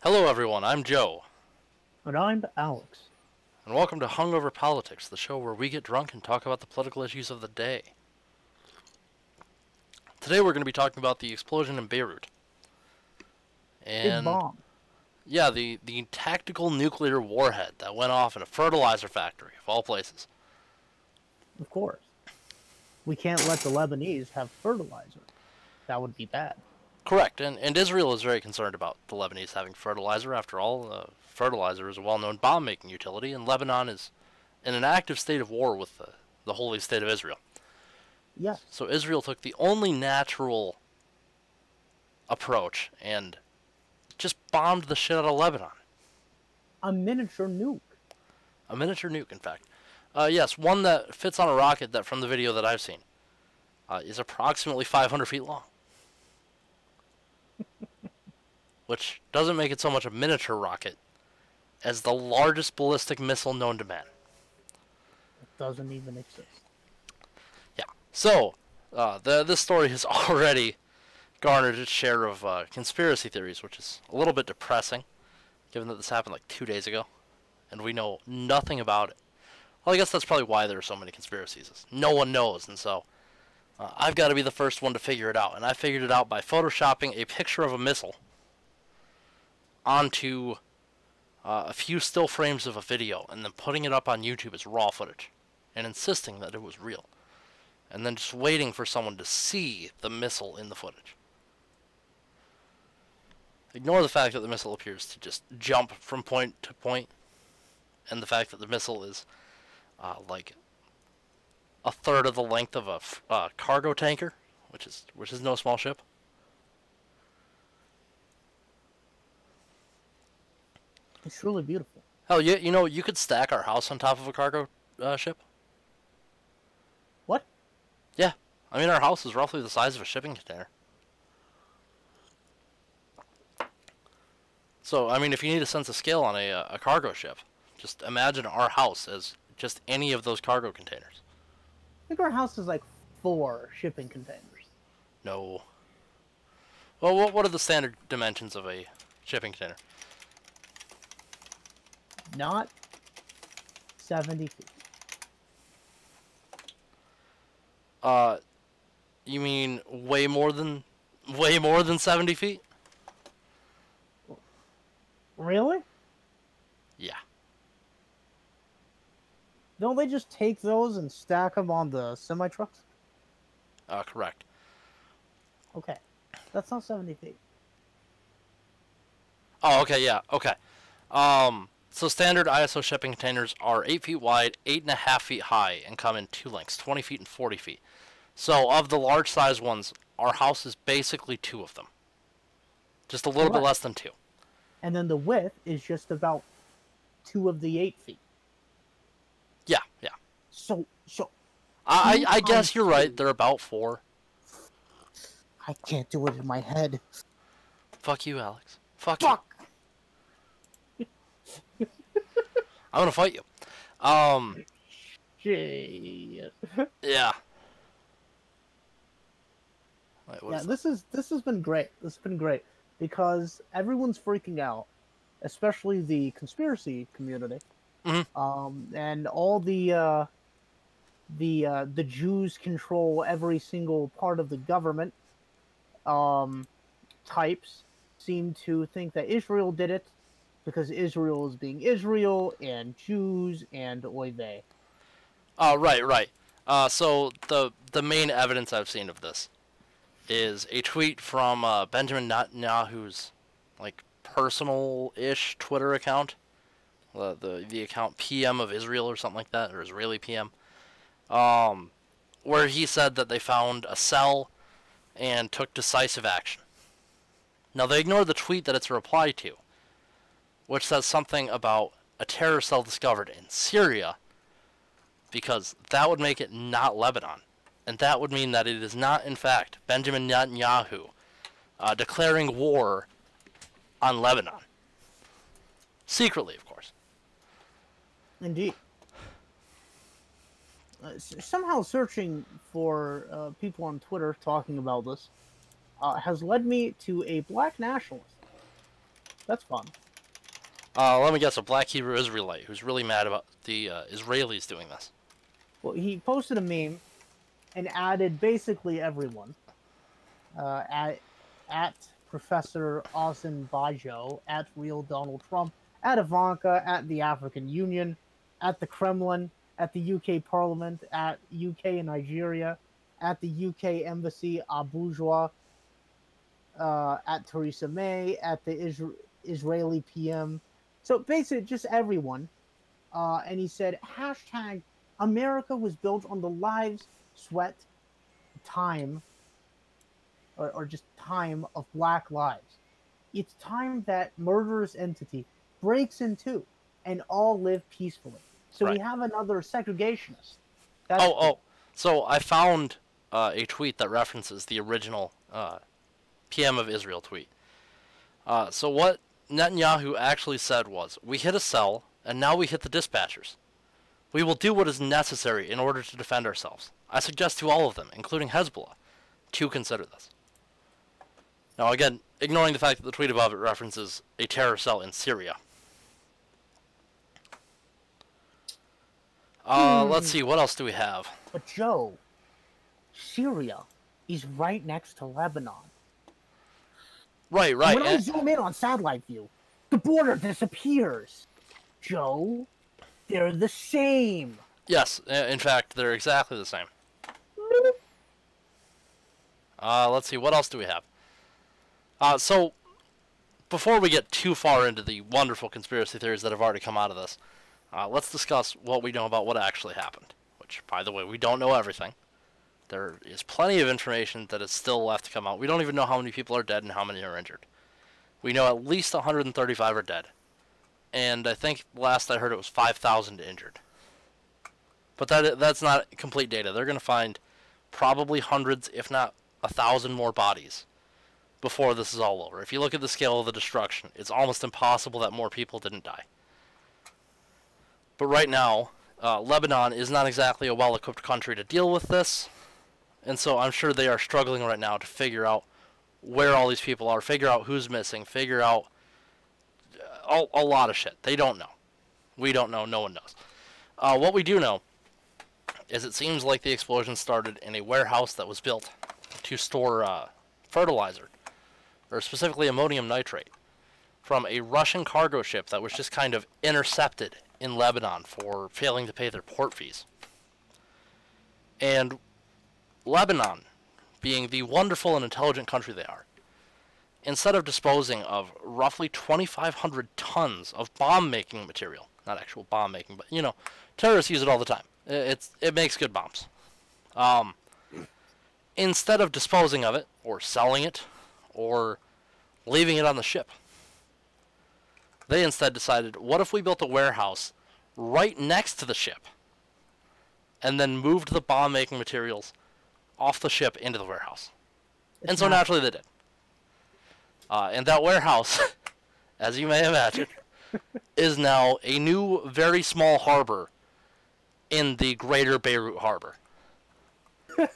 Hello, everyone. I'm Joe, And I'm Alex. and welcome to Hungover Politics, the show where we get drunk and talk about the political issues of the day. Today, we're going to be talking about the explosion in Beirut. And bomb. yeah, the the tactical nuclear warhead that went off in a fertilizer factory of all places. Of course. We can't let the Lebanese have fertilizer. That would be bad. Correct, and, and Israel is very concerned about the Lebanese having fertilizer. After all, uh, fertilizer is a well-known bomb-making utility, and Lebanon is in an active state of war with the, the holy state of Israel. Yes. So Israel took the only natural approach and just bombed the shit out of Lebanon. A miniature nuke. A miniature nuke, in fact. Uh, yes, one that fits on a rocket that, from the video that I've seen, uh, is approximately 500 feet long. Which doesn't make it so much a miniature rocket as the largest ballistic missile known to man. It doesn't even exist. Yeah. So, uh, the this story has already garnered its share of uh, conspiracy theories, which is a little bit depressing, given that this happened like two days ago, and we know nothing about it. Well, I guess that's probably why there are so many conspiracies. is No one knows, and so uh, I've got to be the first one to figure it out. And I figured it out by photoshopping a picture of a missile onto uh, a few still frames of a video, and then putting it up on YouTube as raw footage, and insisting that it was real and then just waiting for someone to see the missile in the footage. Ignore the fact that the missile appears to just jump from point to point, and the fact that the missile is uh, like a third of the length of a f- uh, cargo tanker, which is which is no small ship. It's really beautiful. Hell, you you know you could stack our house on top of a cargo uh, ship. What? Yeah, I mean our house is roughly the size of a shipping container. So I mean, if you need a sense of scale on a uh, a cargo ship, just imagine our house as just any of those cargo containers. I think our house is like four shipping containers. No. Well, what what are the standard dimensions of a shipping container? Not 70 feet. Uh, you mean way more than way more than seventy feet? Really? Yeah. Don't they just take those and stack them on the semi trucks? Uh, correct. Okay. That's not 70 feet. Oh, okay, yeah, okay. Um, so standard ISO shipping containers are 8 feet wide, 8.5 feet high, and come in two lengths, 20 feet and 40 feet. So of the large size ones, our house is basically two of them. Just a little bit less than two. And then the width is just about two of the eight feet. Yeah, yeah. So, so I, I, I guess you're right, they're about four. I can't do it in my head. Fuck you, Alex. Fuck, you. I'm gonna fight you. Um, Shit. yeah. Wait, Yeah, is this is this has been great. This has been great because everyone's freaking out, especially the conspiracy community, Mhm. um, and all the uh, the uh, the Jews control every single part of the government. Um, types seem to think that Israel did it because Israel is being Israel and Jews and oy vey. Oh, right, right. Uh, so the the main evidence I've seen of this is a tweet from uh, Benjamin Netanyahu's like personal-ish Twitter account, the, the the account PM of Israel or something like that, or Israeli PM, um, where he said that they found a cell and took decisive action. Now they ignore the tweet that it's a reply to, which says something about a terror cell discovered in Syria because that would make it not Lebanon. And that would mean that it is not, in fact, Benjamin Netanyahu uh, declaring war on Lebanon. Secretly, of course. Indeed. Uh, somehow searching for uh, people on Twitter talking about this uh, has led me to a black nationalist That's fun. Uh, let me guess, a black Hebrew Israelite who's really mad about the uh, Israelis doing this. Well, he posted a meme and added basically everyone. Uh, at at Professor Austin Bajo, at Real Donald Trump, at Ivanka, at the African Union, at the Kremlin, at the UK Parliament, at UK and Nigeria, at the UK Embassy, Abuja, uh, at Theresa May, at the Isra- Israeli PM. So basically, just everyone. Uh, and he said, hashtag America was built on the lives, sweat, time, or, or just time of black lives. It's time that murderous entity breaks in two and all live peacefully. So we have another segregationist. That's Oh, oh. So I found uh, a tweet that references the original uh, PM of Israel tweet. Uh, so what Netanyahu actually said was, "We hit a cell, and now we hit the dispatchers. We will do what is necessary in order to defend ourselves. I suggest to all of them, including Hezbollah, to consider this." Now, again, ignoring the fact that the tweet above it references a terror cell in Syria. Uh, let's see, what else do we have? But Joe, Syria is right next to Lebanon. Right, And right. When I zoom in on satellite view, the border disappears. Joe, they're the same. yes, in fact, they're exactly the same. Uh, let's see, what else do we have? Uh, so, before we get too far into the wonderful conspiracy theories that have already come out of this, uh, let's discuss what we know about what actually happened. Which, by the way, we don't know everything. There is plenty of information that is still left to come out. We don't even know how many people are dead and how many are injured. We know at least 135 are dead. And I think last I heard it was 5,000 injured. But that that's not complete data. They're going to find probably hundreds, if not a thousand more bodies before this is all over. If you look at the scale of the destruction, it's almost impossible that more people didn't die. But right now, uh, Lebanon is not exactly a well equipped country to deal with this. And so I'm sure they are struggling right now to figure out where all these people are, figure out who's missing, figure out uh, a, a lot of shit. They don't know. We don't know. No one knows. Uh, what we do know is it seems like the explosion started in a warehouse that was built to store uh, fertilizer, or specifically ammonium nitrate, from a Russian cargo ship that was just kind of intercepted in Lebanon for failing to pay their port fees. And Lebanon, being the wonderful and intelligent country they are, instead of disposing of roughly 2,500 tons of bomb making material, not actual bomb making, but you know, terrorists use it all the time. It's, it makes good bombs. Um, instead of disposing of it or selling it or leaving it on the ship, they instead decided, what if we built a warehouse right next to the ship and then moved the bomb making materials off the ship into the warehouse? and so not- naturally they did. Uh, and that warehouse, as you may imagine, is now a new, very small harbor in the greater Beirut harbor.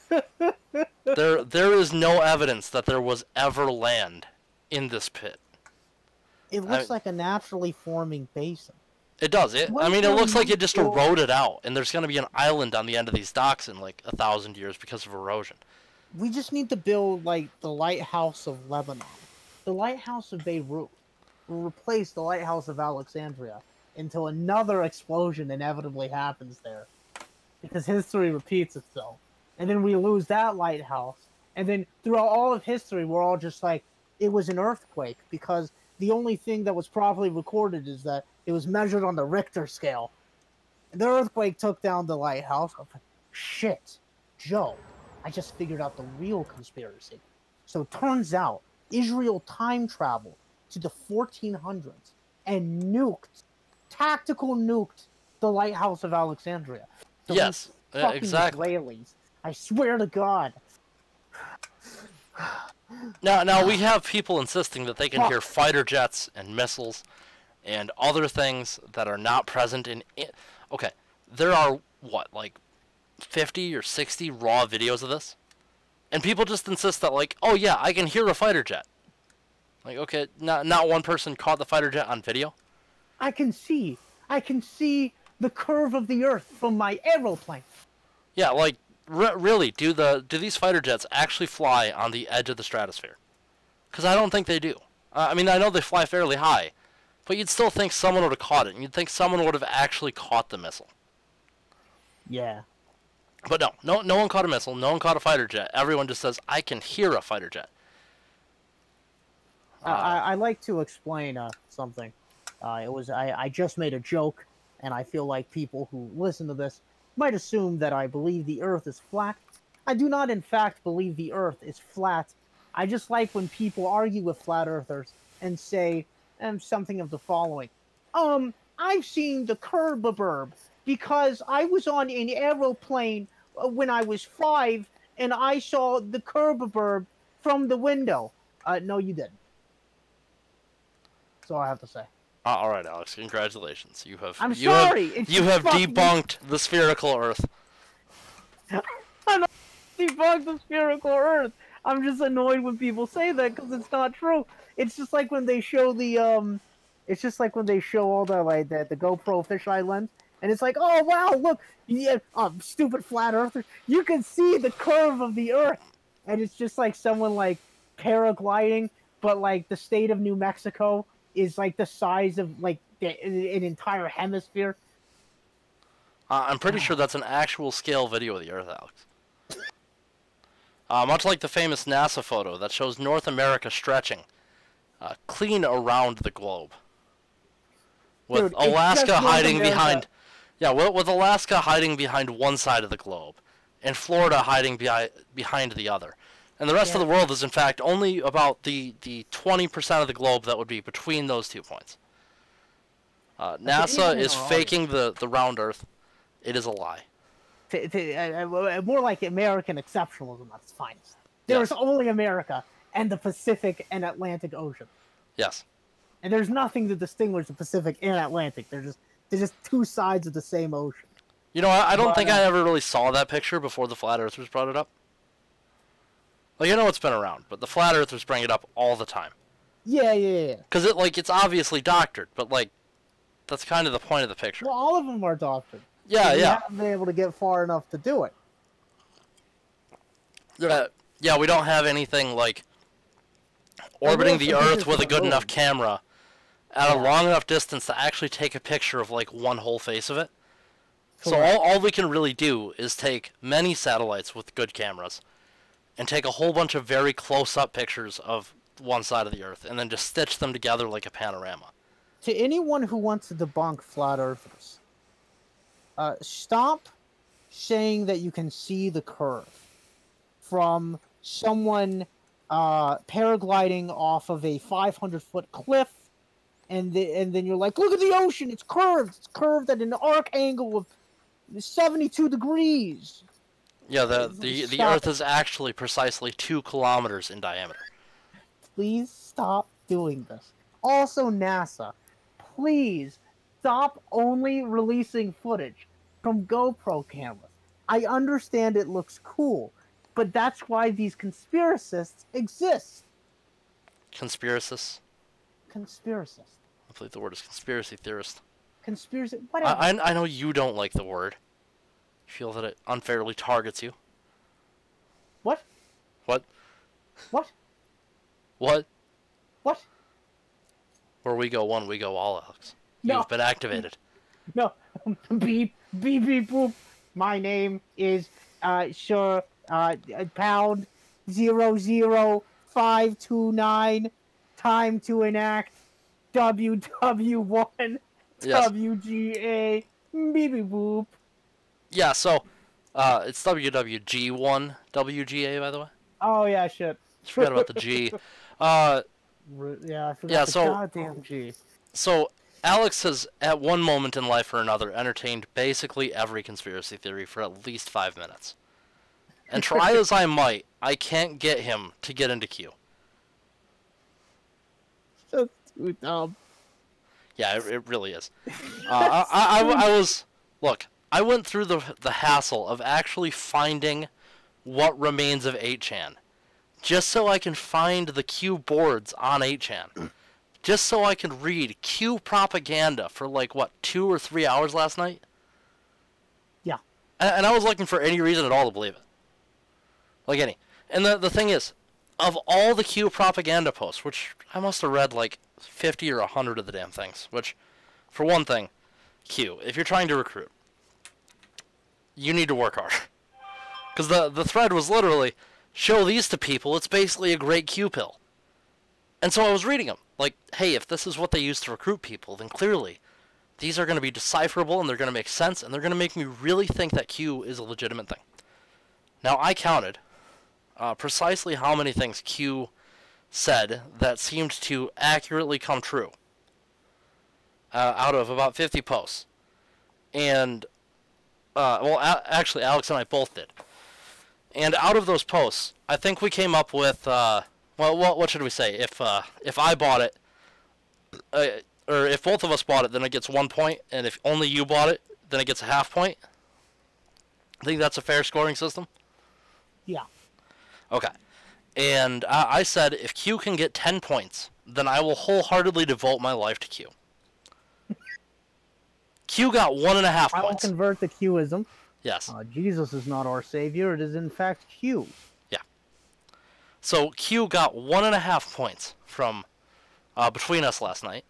there, there is no evidence that there was ever land in this pit. It looks I- like a naturally forming basin. It does. It. I mean, it looks like it just hell? eroded out, and there's going to be an island on the end of these docks in like a thousand years because of erosion. We just need to build like the lighthouse of Lebanon. The lighthouse of Beirut will replace the lighthouse of Alexandria until another explosion inevitably happens there. Because history repeats itself. And then we lose that lighthouse. And then throughout all of history, we're all just like, it was an earthquake because the only thing that was properly recorded is that it was measured on the Richter scale. And the earthquake took down the lighthouse. Like, shit, Joe, I just figured out the real conspiracy. So it turns out Israel time traveled to the 1400s and nuked, tactical nuked the lighthouse of Alexandria. So yes, fucking exactly. Israelis, I swear to God. Now, now we have people insisting that they can hear fighter jets and missiles and other things that are not present in. i okay, there are what like fifty or sixty raw videos of this, and people just insist that like, oh yeah, I can hear a fighter jet. Like, okay, not not one person caught the fighter jet on video. I can see. I can see the curve of the Earth from my aeroplane. Yeah, like r- really, do the do these fighter jets actually fly on the edge of the stratosphere? Because I don't think they do. Uh, I mean, I know they fly fairly high, but you'd still think someone would have caught it, and you'd think someone would have actually caught the missile. Yeah. But no, no, no one caught a missile. No one caught a fighter jet. Everyone just says, "I can hear a fighter jet." I, I, I like to explain uh, something. Uh, it was I, I just made a joke, and I feel like people who listen to this might assume that I believe the Earth is flat. I do not, in fact, believe the Earth is flat. I just like when people argue with flat earthers and say um, something of the following: Um, I've seen the curb burb because I was on an aeroplane uh, when I was five, and I saw the curb burb from the window. Uh, no, you didn't. That's all I have to say. Uh, all right, Alex. Congratulations. You have. I'm you sorry. Have, you have debunked the spherical Earth. debunk the spherical Earth. I'm just annoyed when people say that because it's not true. It's just like when they show the um, it's just like when they show all the like the, the GoPro fisheye lens, and it's like, oh wow, look, yeah, um, stupid flat earther, you can see the curve of the Earth, and it's just like someone like paragliding, but like the state of New Mexico is like the size of like the, an entire hemisphere. Uh, I'm pretty sure that's an actual scale video of the Earth, Alex. Uh, much like the famous NASA photo that shows North America stretching uh, clean around the globe. With Dude, Alaska hiding behind. Yeah, with, with Alaska hiding behind one side of the globe, and Florida hiding behi- behind the other. And the rest of the world is, in fact, only about the, the 20% of the globe that would be between those two points. Uh, NASA is faking the, the round Earth. It is a lie. to, to, uh, uh, more like American exceptionalism at its finest. There's Yes. only America and the Pacific and Atlantic Ocean, Yes. and there's nothing to distinguish the Pacific and Atlantic. They're just they're just two sides of the same ocean. You know, I, I don't But, think uh, I ever really saw that picture before the flat earthers brought it up. Like, I know it's been around, but the flat earthers bring it up all the time. Yeah, yeah, yeah. Because it, like, it's obviously doctored, but, like, that's kind of the point of the picture. Well, all of them are doctored. yeah, yeah. We yeah. haven't been able to get far enough to do it. Uh, yeah, we don't have anything, like, orbiting the Earth with a good enough camera at a long enough distance to actually take a picture of, like, one whole face of it. So all, all we can really do is take many satellites with good cameras and take a whole bunch of very close-up pictures of one side of the Earth and then just stitch them together like a panorama. to anyone who wants to debunk flat earthers, uh, stop saying that you can see the curve from someone uh, paragliding off of a 500 foot cliff, and the, and then you're like, look at the ocean, it's curved, it's curved at an arc angle of 72 degrees. Yeah, the the, the Earth is actually precisely two kilometers in diameter. please stop doing this. Also, NASA, please stop only releasing footage from GoPro cameras. I understand it looks cool, but that's why these conspiracists exist. Conspiracists. Conspiracists. I believe the word is conspiracy theorist. Conspiracy. Whatever. I, I, I know you don't like the word. You feel that it unfairly targets you. what? What? What? What? What? Where we go one, we go all, Alex. No. You've been activated. No. beep, beep, beep, boop. My name is uh, sure, uh, Pound Zero Zero Five Two Nine. Time to enact WW One Yes. WGA. Beep, beep, boop. Yeah, so uh, it's WWG1 WGA, by the way. Oh yeah, shit. Forgot about the G. Uh, Yeah, I forgot Yeah, the so- goddamn G. so Alex has, at one moment in life or another, entertained basically every conspiracy theory for at least five minutes. And try as I might, I can't get him to get into Q. So too dumb. Yeah, it, it really is. Uh, I, I, I, I was look. I went through the the hassle of actually finding what remains of 8chan just so I can find the Q boards on 8chan. just so I can read Q propaganda for like what two or three hours last night. Yeah. And, and I was looking for any reason at all to believe it. Like any. And the the thing is, of all the Q propaganda posts, which I must have read like 50 or 100 of the damn things, which, for one thing, Q, if you're trying to recruit, you need to work hard. Because the, the thread was literally, show these to people, it's basically a great Q pill. And so I was reading them. Like, hey, if this is what they use to recruit people, then clearly these are going to be decipherable and they're going to make sense and they're going to make me really think that Q is a legitimate thing. Now, I counted uh, precisely how many things Q said that seemed to accurately come true uh, out of about 50 posts. And, uh, well, a- actually, Alex and I both did. And out of those posts, I think we came up with, uh, well, what, what should we say? If uh, if I bought it, uh, or if both of us bought it, then it gets one point, and if only you bought it, then it gets a half point. I think that's a fair scoring system. Yeah. Okay. And I, I said if Q can get 10 points, then I will wholeheartedly devote my life to Q. Q got one and a half I will points. convert the Qism. yes. Uh, Jesus is not our savior. It is in fact Q. Yeah. So Q got one and a half points from uh, between us last night.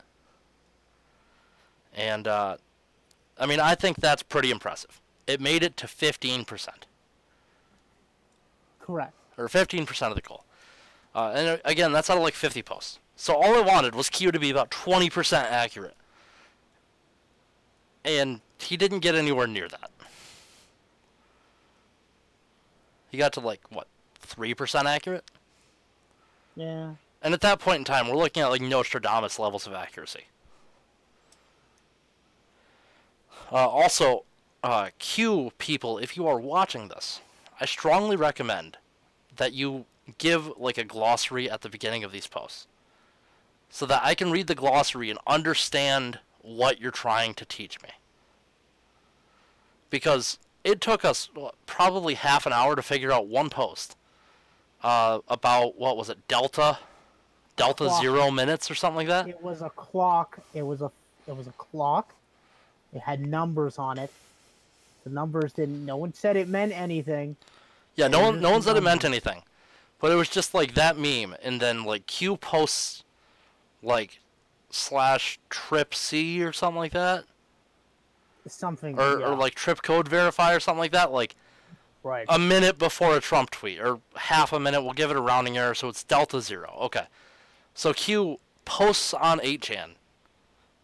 And uh, I mean, I think that's pretty impressive. It made it to 15%, Correct. or 15% of the goal. Uh, and uh, again, that's out of like 50 posts. So all I wanted was Q to be about 20% accurate. And he didn't get anywhere near that. He got to like, what, 3% accurate? Yeah. And at that point in time, we're looking at like Nostradamus levels of accuracy. Uh, also, uh, Q people, if you are watching this, I strongly recommend that you give like a glossary at the beginning of these posts, so that I can read the glossary and understand what you're trying to teach me. Because it took us probably half an hour to figure out one post uh, about what was it, Delta, Delta Clock. zero minutes or something like that. It was a clock. It was a it was a clock. It had numbers on it. The numbers didn't. No one said it meant anything. Yeah, no one, no one said it meant anything, but it was just like that meme, and then like Q posts, like, slash trip C or something like that, Something. or yeah, or like trip code verify or something like that, like right. a minute before a Trump tweet, or half a minute. We'll give it a rounding error, so it's delta zero. Okay, so Q posts on 8chan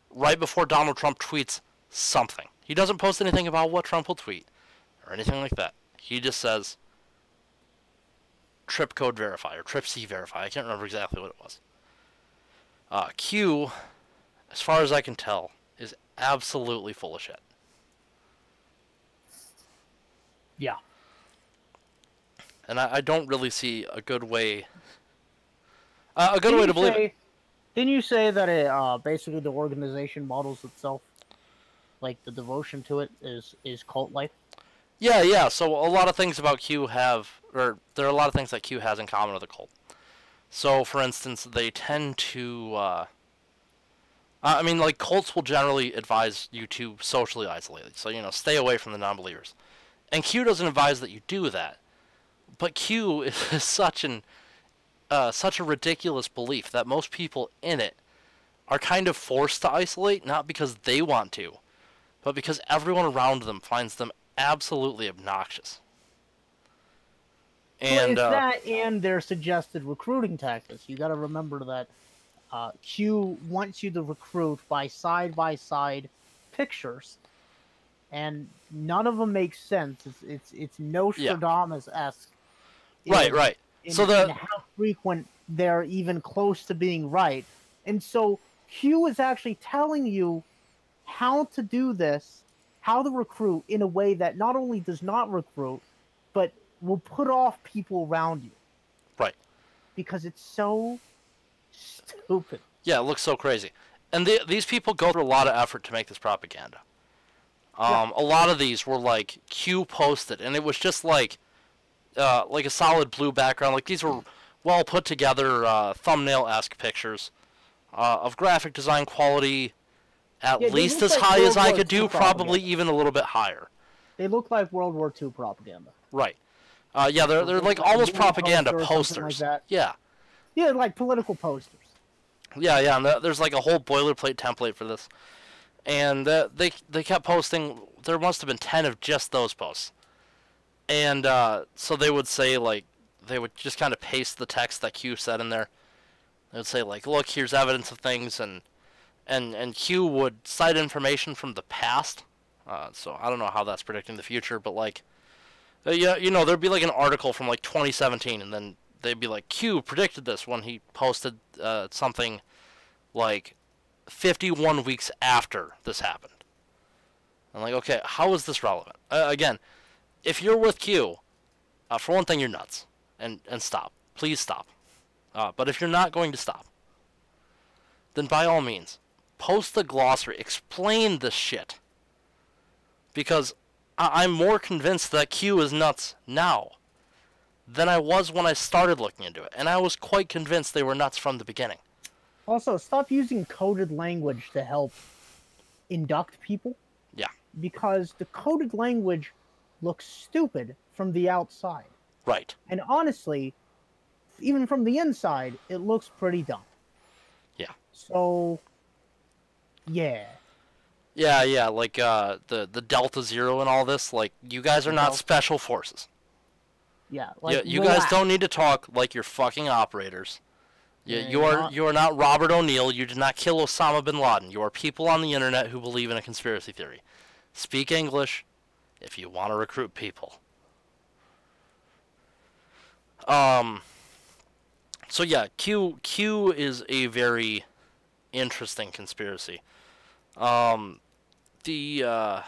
right before Donald Trump tweets something. He doesn't post anything about what Trump will tweet or anything like that. He just says trip code verify or trip C verify. I can't remember exactly what it was. Uh, Q, as far as I can tell, is absolutely full of shit. yeah. And I, I don't really see a good way. Uh, a good Didn't way to believe say, it. Didn't you say that it uh, basically the organization models itself, like the devotion to it is is cult like? Yeah, yeah. So a lot of things about Q have, or there are a lot of things that Q has in common with a cult. So, for instance, they tend to. Uh, I mean, like cults will generally advise you to socially isolate. So you know, stay away from the non-believers. And Q doesn't advise that you do that. But Q is such an uh, such a ridiculous belief that most people in it are kind of forced to isolate, not because they want to, but because everyone around them finds them absolutely obnoxious. Well, And it's uh, that and their suggested recruiting tactics. You got to remember that uh, Q wants you to recruit by side by side pictures, and none of them make sense. It's it's it's Nostradamus esque. right, right. in, So the- how frequent they're even close to being right. And so Q is actually telling you how to do this, how to recruit in a way that not only does not recruit, but will put off people around you. Right. Because it's so stupid. Yeah, it looks so crazy. And the, these people go through a lot of effort to make this propaganda. Um, A lot of these were like Q posted, and it was just like, uh, like a solid blue background. Like these were well put together uh, thumbnail esque pictures uh, of graphic design quality at Yeah, least as like high as World I War could do, II probably even a little bit higher. They look like World War II propaganda. Right. Uh, yeah, they're they're like Like almost propaganda like posters. that. Yeah. Yeah, like political posters. Yeah, yeah, and th- there's like a whole boilerplate template for this, and uh, they they kept posting. There must have been ten of just those posts, and uh, so they would say like they would just kind of paste the text that Q said in there. They would say like, "Look, here's evidence of things," and and and Q would cite information from the past. Uh, so I don't know how that's predicting the future, but like, uh, yeah, you know, there'd be like an article from like 2017, and then they'd be like, Q predicted this when he posted uh, something like 51 weeks after this happened. I'm like, okay, how is this relevant? Uh, again, if you're with Q, uh, for one thing, you're nuts, and and stop, please stop. Uh, but if you're not going to stop, then by all means, post the glossary, explain this shit. Because I- I'm more convinced that Q is nuts now than I was when I started looking into it, and I was quite convinced they were nuts from the beginning. Also, stop using coded language to help induct people. Yeah. Because the coded language looks stupid from the outside. Right. And honestly, even from the inside, it looks pretty dumb. Yeah. So, yeah. Yeah, yeah, like uh, the the Delta Zero and all this. Like, you guys are not special forces. Yeah. Like, you you guys don't need to talk like you're fucking operators. You, Yeah, you are not- you are not Robert O'Neill. You did not kill Osama bin Laden. You are people on the internet who believe in a conspiracy theory. Speak English if you want to recruit people. Um. So yeah, Q Q is a very interesting conspiracy. Um, the uh,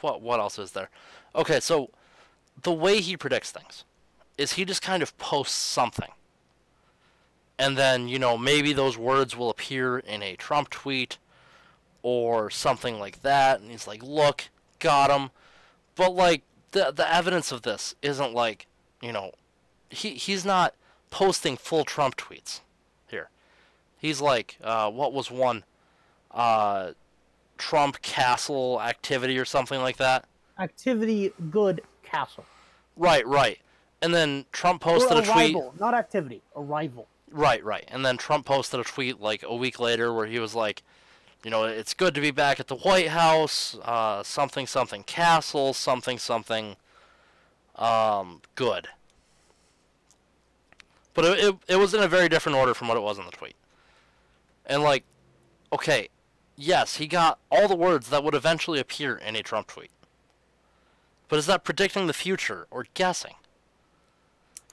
what what else is there? Okay, so the way he predicts things is he just kind of posts something. And then, you know, maybe those words will appear in a Trump tweet or something like that. And he's like, look, got him. But, like, the, the evidence of this isn't like, you know, he, he's not posting full Trump tweets here. He's like, uh, what was one? Uh, Trump castle activity or something like that. Activity good castle. Right, right. And then Trump Or posted a tweet. not activity. Arrival. Right, right. And then Trump posted a tweet like a week later where he was like, you know, it's good to be back at the White House, uh, something, something castle, something, something, um, good. But it, it, it was in a very different order from what it was in the tweet. And like, okay, yes, he got all the words that would eventually appear in a Trump tweet. But is that predicting the future or guessing?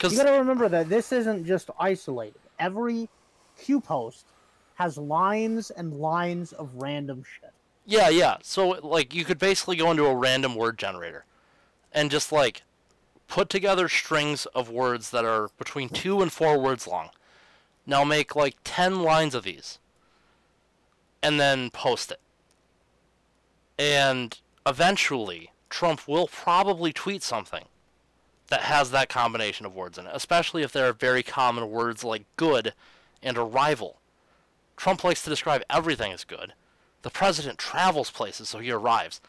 You got to remember that this isn't just isolated. Every Q post has lines and lines of random shit. Yeah, yeah. So like you could basically go into a random word generator and just like put together strings of words that are between 2 and 4 words long. Now make like 10 lines of these and then post it. And eventually Trump will probably tweet something that has that combination of words in it, especially if there are very common words like good and arrival. Trump likes to describe everything as good. The president travels places, so he arrives.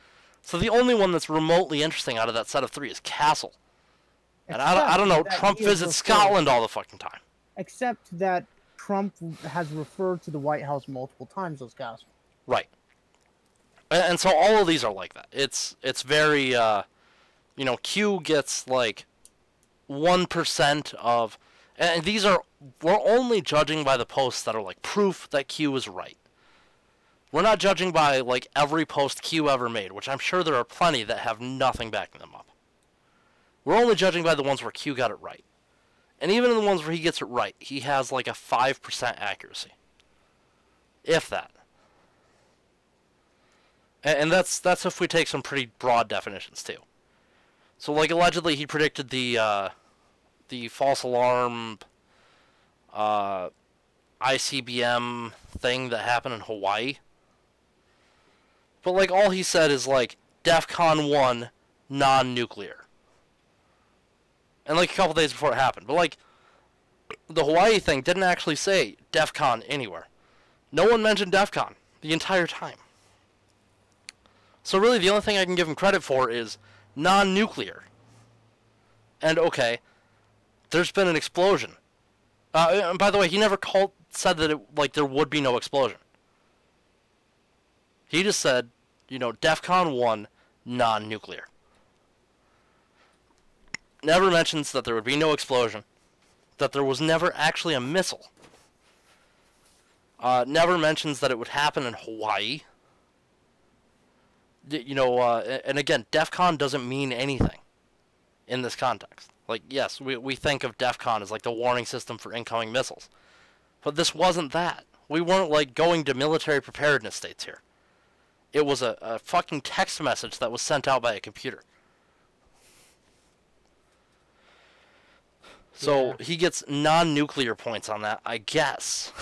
So the only one that's remotely interesting out of that set of three is Castle. And I, don't- I don't know, Trump visits Scotland all the fucking time. Except that Trump has referred to the White House multiple times those castle. Right. And, and so all of these are like that. It's it's very uh, you know, Q gets like one percent of, and these are we're only judging by the posts that are like proof that Q is right. We're not judging by like every post Q ever made, which I'm sure there are plenty that have nothing backing them up. We're only judging by the ones where Q got it right. And even in the ones where he gets it right, he has like a 5% accuracy. If that. And, and that's that's if we take some pretty broad definitions too. So like allegedly he predicted the uh, the false alarm uh, ICBM thing that happened in Hawaii. But like all he said is like DEFCON 1 non-nuclear. And like a couple days before it happened. But like the Hawaii thing didn't actually say DEF CON anywhere. No one mentioned DEF CON the entire time. So really, the only thing I can give him credit for is non-nuclear. And okay, there's been an explosion. Uh, and by the way, he never called said that it, like there would be no explosion. He just said, you know, DEFCON 1, non-nuclear. Never mentions that there would be no explosion. That there was never actually a missile. Uh, never mentions that it would happen in Hawaii. You know, uh, and again, DEFCON doesn't mean anything in this context. Like, yes, we, we think of DEFCON as like the warning system for incoming missiles. But this wasn't that. We weren't like going to military preparedness states here. It was a, a fucking text message that was sent out by a computer. So Yeah. he gets non nuclear points on that, I guess.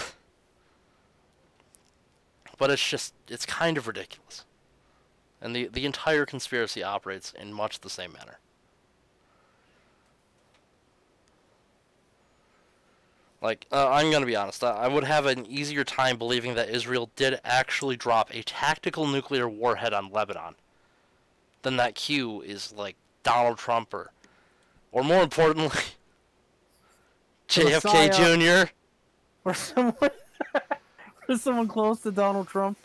but it's just, it's kind of ridiculous. And the, the entire conspiracy operates in much the same manner. Like, uh, I'm gonna be honest. I I would have an easier time believing that Israel did actually drop a tactical nuclear warhead on Lebanon than that Q is like Donald Trump or, or more importantly, JFK. Jr. Or someone, or someone close to Donald Trump.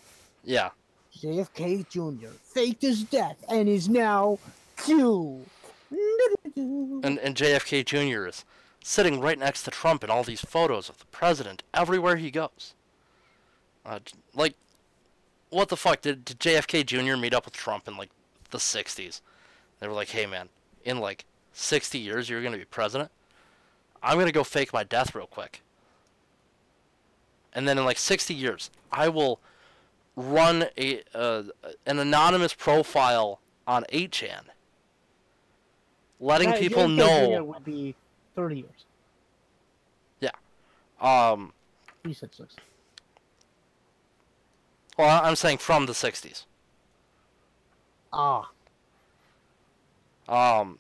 Yeah, JFK Jr. faked his death and is now Q. and and JFK Jr. is sitting right next to Trump in all these photos of the president everywhere he goes. Uh, like, what the fuck did, did JFK Jr. meet up with Trump in like the '60s? They were like, "Hey man, in like 60 years you're gonna be president. I'm gonna go fake my death real quick, and then in like 60 years I will run a uh, an anonymous profile on 8chan." letting That- people know Jr. would be 30 years. Yeah. Um He said six. well I- i'm saying from the 60s Ah, um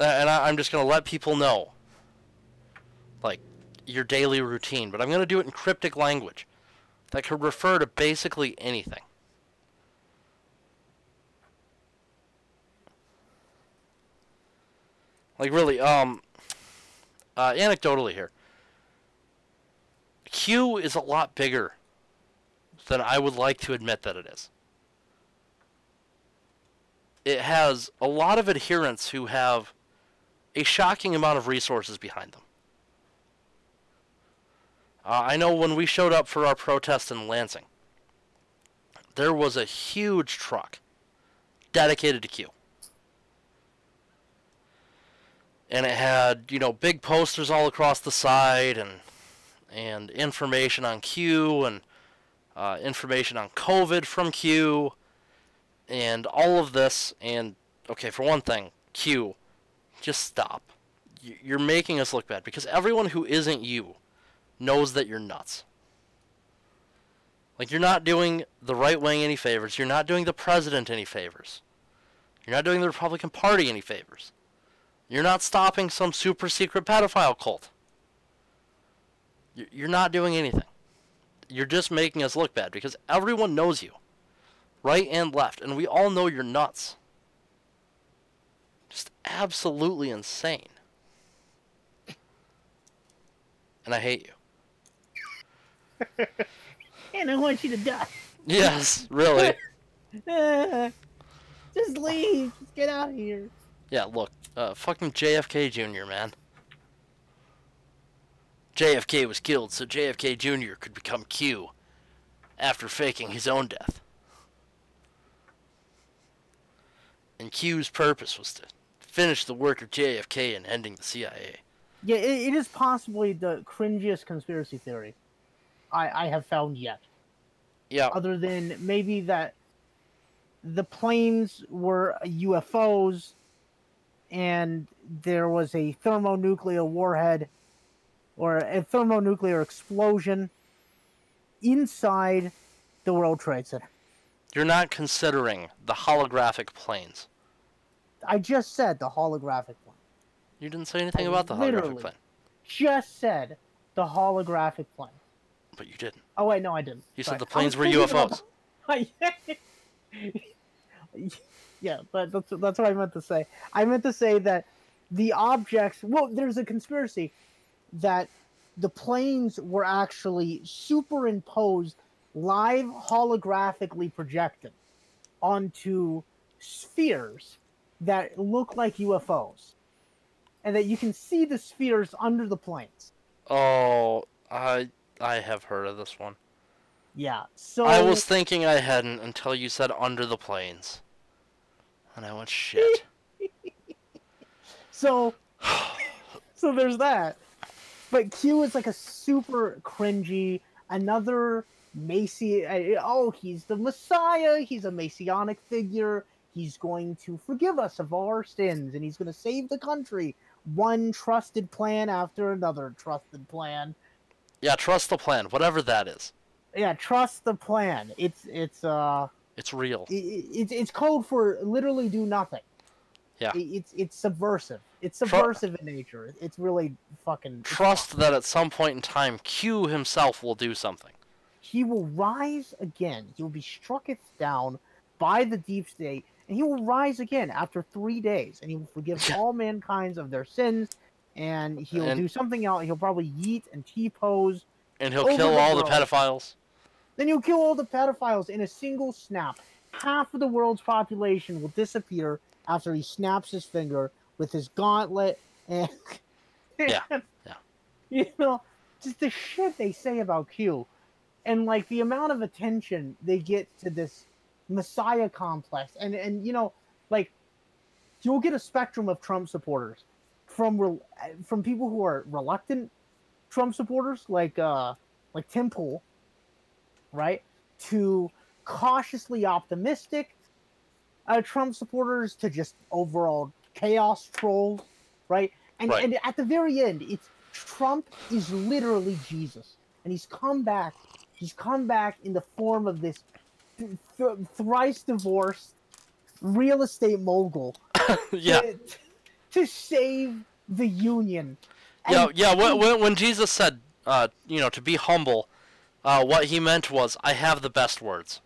and I, i'm just going to let people know like your daily routine but i'm going to do it in cryptic language that could refer to basically anything like really um uh, anecdotally here q is a lot bigger than i would like to admit that it is it has a lot of adherents who have a shocking amount of resources behind them. Uh, I know when we showed up for our protest in Lansing, there was a huge truck dedicated to Q. And it had, you know, big posters all across the side and and information on Q and uh, information on COVID from Q and all of this and okay for one thing q just stop you're making us look bad because everyone who isn't you knows that you're nuts like you're not doing the right wing any favors you're not doing the president any favors you're not doing the republican party any favors you're not stopping some super secret pedophile cult you're not doing anything you're just making us look bad because everyone knows you right and left, and we all know you're nuts. Just absolutely insane. And I hate you. and I want you to die. Yes, really. Just leave. Just get out of here. Yeah, look, uh, fucking JFK Jr., man. JFK was killed so JFK Jr. could become Q after faking his own death. And Q's purpose was to finish the work of JFK in ending the CIA. Yeah, it, it is possibly the cringiest conspiracy theory I, I have found yet. Yeah, Other than maybe that the planes were UFOs and there was a thermonuclear warhead or a thermonuclear explosion inside the World Trade Center. you're not considering the holographic planes. I just said the holographic one. You didn't say anything about the holographic plane. just said the holographic plane. But you didn't. Oh wait, no, I didn't. You Sorry. said the planes were UFOs. yeah, but that's that's what I meant to say. I meant to say that the objects. Well, there's a conspiracy that the planes were actually superimposed, live holographically projected onto spheres that look like UFOs, and that you can see the spheres under the planes. Oh, I I have heard of this one. Yeah. So I was thinking I hadn't until you said under the planes. And I went shit. So, so there's that. But Q is like a super cringy, another Macy. Oh, he's the Messiah. He's a messianic figure. He's going to forgive us of all our sins, and he's going to save the country. One trusted plan after another trusted plan. Yeah, trust the plan, whatever that is. Yeah, trust the plan. It's it's uh It's real. it, it's it's code for literally do nothing. Yeah. It, it's it's subversive. It's subversive in nature. It's really fucking. Trust that at some point in time, Q himself will do something. he will rise again. He will be strucketh down by the deep state, and he will rise again after three days, and he will forgive all mankind of their sins, and he'll And- do something else. He'll probably yeet and T pose. And he'll kill the all the pedophiles. Then he'll kill all the pedophiles in a single snap. Half of the world's population will disappear after he snaps his finger with his gauntlet and Yeah, yeah. You know, just the shit they say about Q, and like the amount of attention they get to this messiah complex, and and you know, like you'll get a spectrum of Trump supporters, from rel- from people who are reluctant Trump supporters, like uh like Tim Pool, right, to cautiously optimistic uh, Trump supporters to just overall chaos trolls, right? And Right. and at the very end, it's Trump is literally Jesus, and he's come back. He's come back in the form of this th- th- thrice divorced real estate mogul yeah, to, to save the union. yeah, And- yeah. When, when, when Jesus said, uh, you know, to be humble, uh, what he meant was, I have the best words.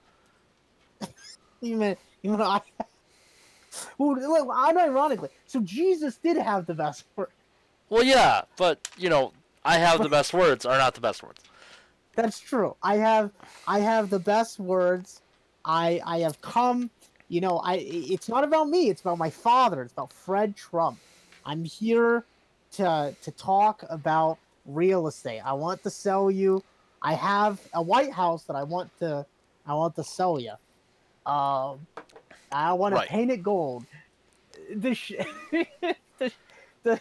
You mean, you know, I, well, unironically, so Jesus did have the best word. Well, yeah, but you know, I have the best words are not the best words. That's true. I have, I have the best words. I, I have come. You know, I. It's not about me. It's about my father. It's about Fred Trump. I'm here to to talk about real estate. I want to sell you. I have a White House that I want to. I want to sell you. Um, I want Right. to paint it gold. The, sh- the, the,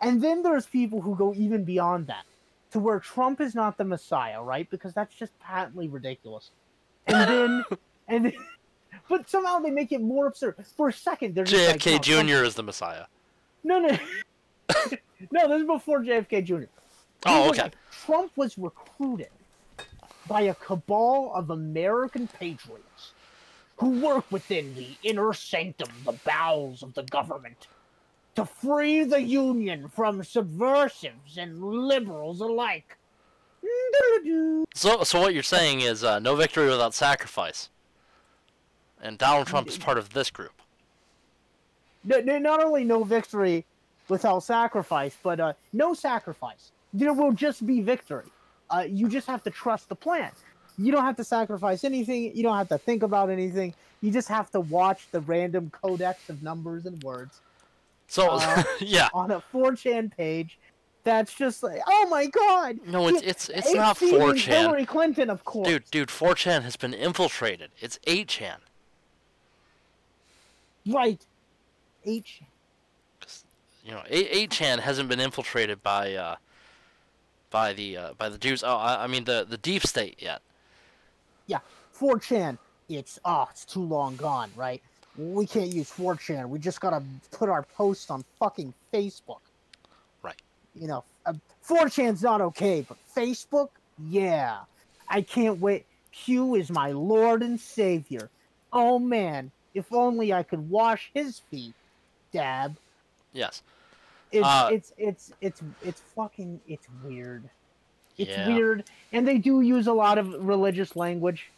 and then there's people who go even beyond that to where Trump is not the Messiah, right? Because that's just patently ridiculous. And then, and then, but somehow they make it more absurd. For a second, they're just like, JFK no, Trump- Jr. is the Messiah. No, no, no. This is before JFK Jr. Oh, okay. Trump was recruited by a cabal of American patriots who work within the inner sanctum, the bowels of the government, to free the Union from subversives and liberals alike. So, so what you're saying is uh, no victory without sacrifice. And Donald Trump is part of this group. Not only no victory without sacrifice, but uh, no sacrifice. There will just be victory. Uh, you just have to trust the plan. You don't have to sacrifice anything. You don't have to think about anything. You just have to watch the random codex of numbers and words So, Uh, yeah. on a 4chan page. That's just like, oh my god! No, it's it's it's not 4chan. Hillary Clinton, of course. Dude, dude, 4chan has been infiltrated. It's 8chan. Right. H. You know, 8, 8chan hasn't been infiltrated by uh by the uh, by the Jews. Oh, I, I mean the the deep state yet. Yeah, 4chan, it's oh, it's too long gone, right? We can't use 4chan. We just gotta put our posts on fucking Facebook. Right. You know, uh, 4chan's not okay, but Facebook, yeah. I can't wait. Q is my lord and savior. Oh man, if only I could wash his feet. Dab. Yes. It's Uh, it's it's it's it's fucking it's weird. It's Yeah. weird, and they do use a lot of religious language.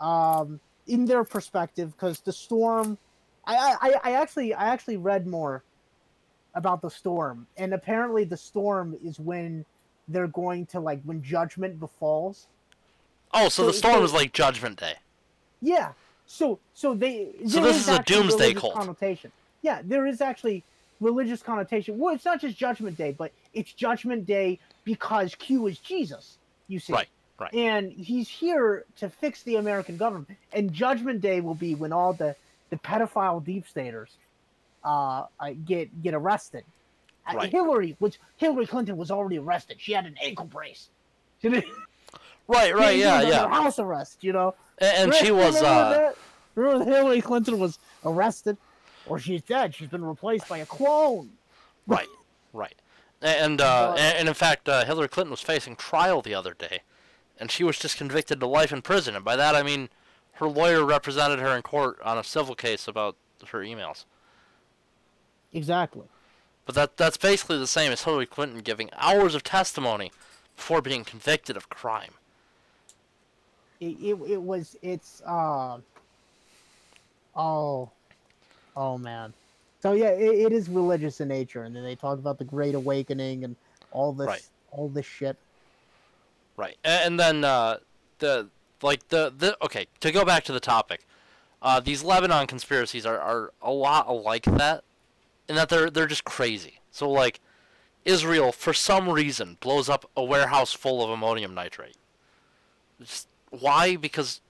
Um, in their perspective, because the storm, I, I I actually I actually read more about the storm, and apparently the storm is when they're going to like when judgment befalls. Oh, so, the storm so- is like Judgment Day. Yeah. So so they So this is a doomsday cult. connotation. Yeah, there is actually religious connotation. Well, it's not just Judgment Day, but it's Judgment Day because Q is Jesus. You see, Right, right. And he's here to fix the American government. And Judgment Day will be when all the the pedophile deep staters uh, uh, get get arrested. Uh, Right. Hillary, which Hillary Clinton was already arrested. She had an ankle brace. Right, right, yeah, yeah. House arrest, you know. And, and she was Remember uh that? Remember Hillary Clinton was arrested, or she's dead. She's been replaced by a clone. right, right. And uh and in fact, uh, Hillary Clinton was facing trial the other day, and she was just convicted to life in prison. And by that I mean her lawyer represented her in court on a civil case about her emails. Exactly. But that that's basically the same as Hillary Clinton giving hours of testimony before being convicted of crime. It, it, it was. It's. Uh, oh. Oh man. So yeah, it, it is religious in nature, and then they talk about the Great Awakening and all this, Right. all this shit. Right, and then uh, the like the the okay to go back to the topic, uh, these Lebanon conspiracies are, are a lot like that, in that they're they're just crazy. So like, Israel for some reason blows up a warehouse full of ammonium nitrate. Just, why? Because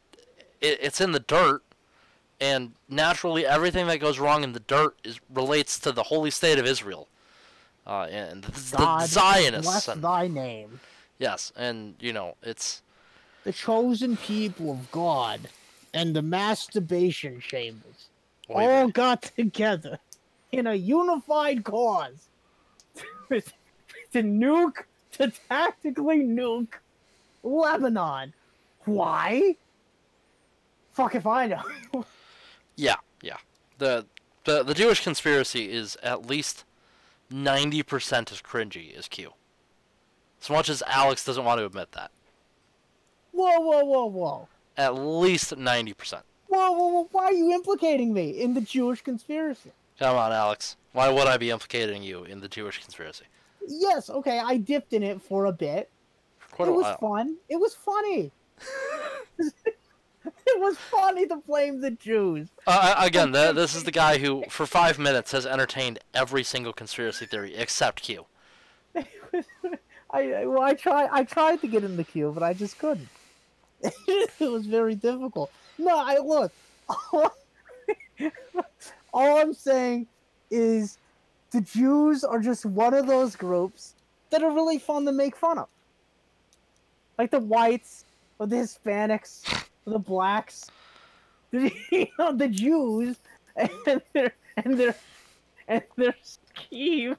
it, it's in the dirt, and naturally everything that goes wrong in the dirt is relates to the holy state of Israel, uh, and the, the Zionists. bless and- thy name. Yes, and you know it's The chosen people of God and the masturbation chambers. Wait all got together in a unified cause to nuke, to tactically nuke Lebanon. Why? Fuck if I know. yeah, yeah. The the the Jewish conspiracy is at least ninety percent as cringy as Q. As much as Alex doesn't want to admit that, whoa, whoa, whoa, whoa. at least ninety percent. Whoa, whoa, whoa, why are you implicating me in the Jewish conspiracy? Come on, Alex. Why would I be implicating you in the Jewish conspiracy? Yes, okay, I dipped in it for a bit. For quite it a was while. fun. It was funny. it was funny to blame the Jews. Uh, again, the, this is the guy who, for five minutes, has entertained every single conspiracy theory except Q. I well, I tried. I tried to get in the queue, but I just couldn't. it was very difficult. No, I look. All I'm saying is the Jews are just one of those groups that are really fun to make fun of, like the whites or the Hispanics the blacks. you know, the Jews and their and their and their schemes.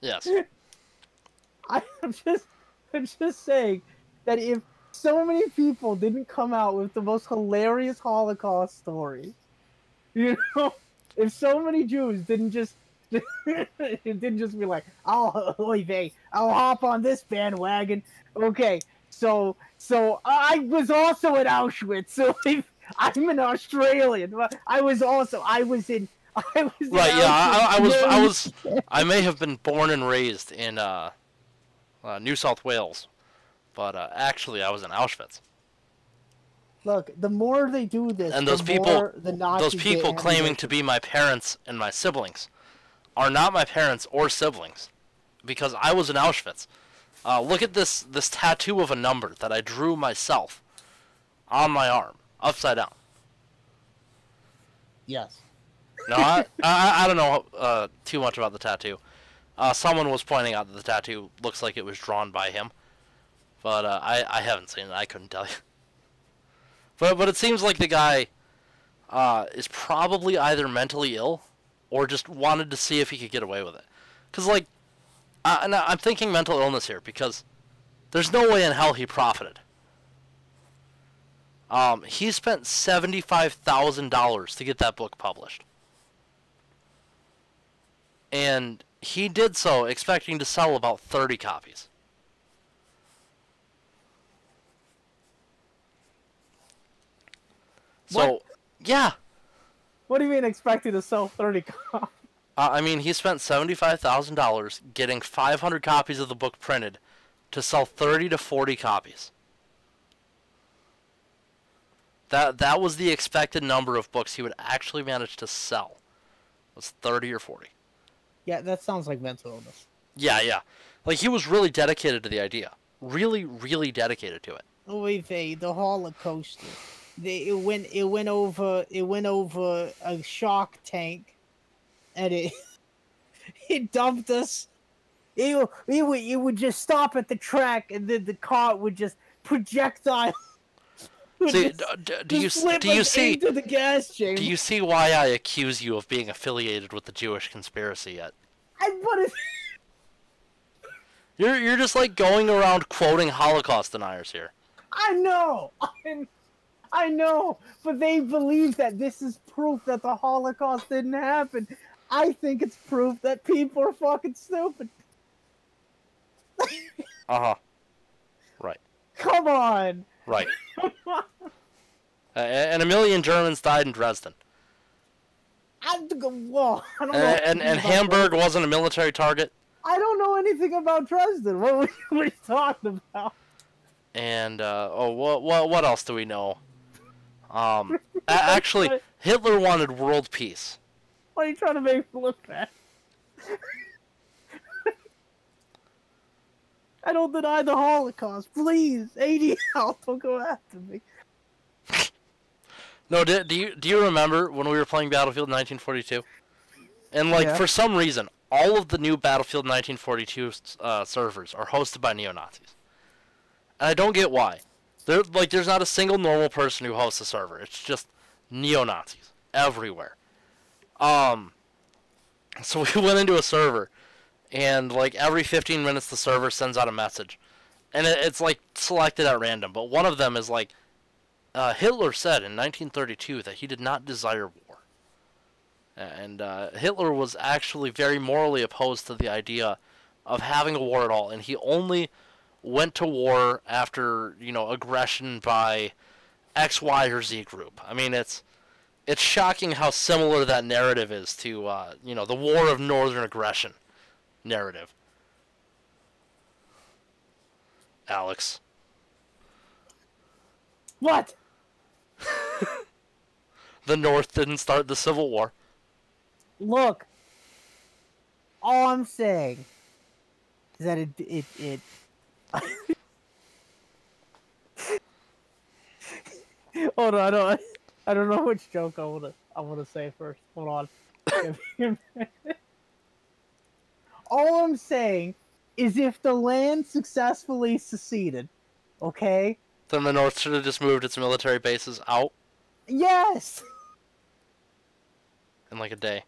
Yes. I'm just, I'm just saying that if so many people didn't come out with the most hilarious Holocaust story, you know, if so many Jews didn't just, it didn't just be like, oh, oy vey, I'll hop on this bandwagon. Okay, so, so I was also at Auschwitz. So if I'm an Australian, I was also, I was in. I was Right, yeah, I, I was, I was, I may have been born and raised in uh, uh, New South Wales, but uh, actually I was in Auschwitz. Look, the more they do this, And the those people- more the Nazis Those people claiming to be my parents and my siblings are not my parents or siblings, because I was in Auschwitz. Uh, look at this this tattoo of a number that I drew myself on my arm, upside down. Yes. No, I, I, I don't know uh, too much about the tattoo. Uh, someone was pointing out that the tattoo looks like it was drawn by him, but uh, I, I haven't seen it. I couldn't tell you. But but it seems like the guy uh, is probably either mentally ill or just wanted to see if he could get away with it. Cause like, uh, I'm thinking mental illness here because there's no way in hell he profited. Um, he spent seventy-five thousand dollars to get that book published. and he did so expecting to sell about 30 copies. So, yeah, What do you mean expecting to sell 30 copies? Uh, I mean, he spent $75,000 getting 500 copies of the book printed to sell 30 to 40 copies. That that was the expected number of books he would actually manage to sell. Was 30 or 40. Yeah, that sounds like mental illness. Yeah, yeah. Like he was really dedicated to the idea. Really, really dedicated to it. Oy the Holocaust. They, it went it went over it went over a shark tank and it it dumped us. It, would- it would it would just stop at the track and then the car would just projectile. See, just- do you just do you see the gas chamber? do you see why I accuse you of being affiliated with the Jewish conspiracy yet? I, but it, You're you're just like going around quoting Holocaust deniers here. I know, I, I know, but they believe that this is proof that the Holocaust didn't happen. I think it's proof that people are fucking stupid. Uh huh. Right. Come on. Right. Uh, and a million Germans died in Dresden. I, whoa, I don't know. And, and, and Hamburg wasn't a military target. I don't know anything about Dresden. What, were- what are you talking about? And uh, oh, what what what else do we know? Um, actually, Hitler wanted world peace. Why are you trying to make me look bad? I don't deny the Holocaust. Please, ADL, don't go after me. No, do, do you do you remember when we were playing Battlefield 1942? And like Yeah. for some reason, all of the new Battlefield 1942 uh, servers are hosted by neo Nazis, and I don't get why. There like there's not a single normal person who hosts a server. It's just neo Nazis everywhere. Um. So we went into a server, and like every 15 minutes the server sends out a message, and it, it's like selected at random. But one of them is like uh, Hitler said in 1932 that he did not desire war. And uh, Hitler was actually very morally opposed to the idea of having a war at all, and he only went to war after you know aggression by X, Y, or Z group. I mean, it's it's shocking how similar that narrative is to uh, you know the War of Northern Aggression narrative. Alex. What? The North didn't start the Civil War. Look, all I'm saying is that it it it. Hold on, I don't, I don't know which joke I wanna I wanna say first. Hold on. Give me a minute. all I'm saying is if the land successfully seceded, okay? Then the North should have just moved its military bases out Yes. in like a day.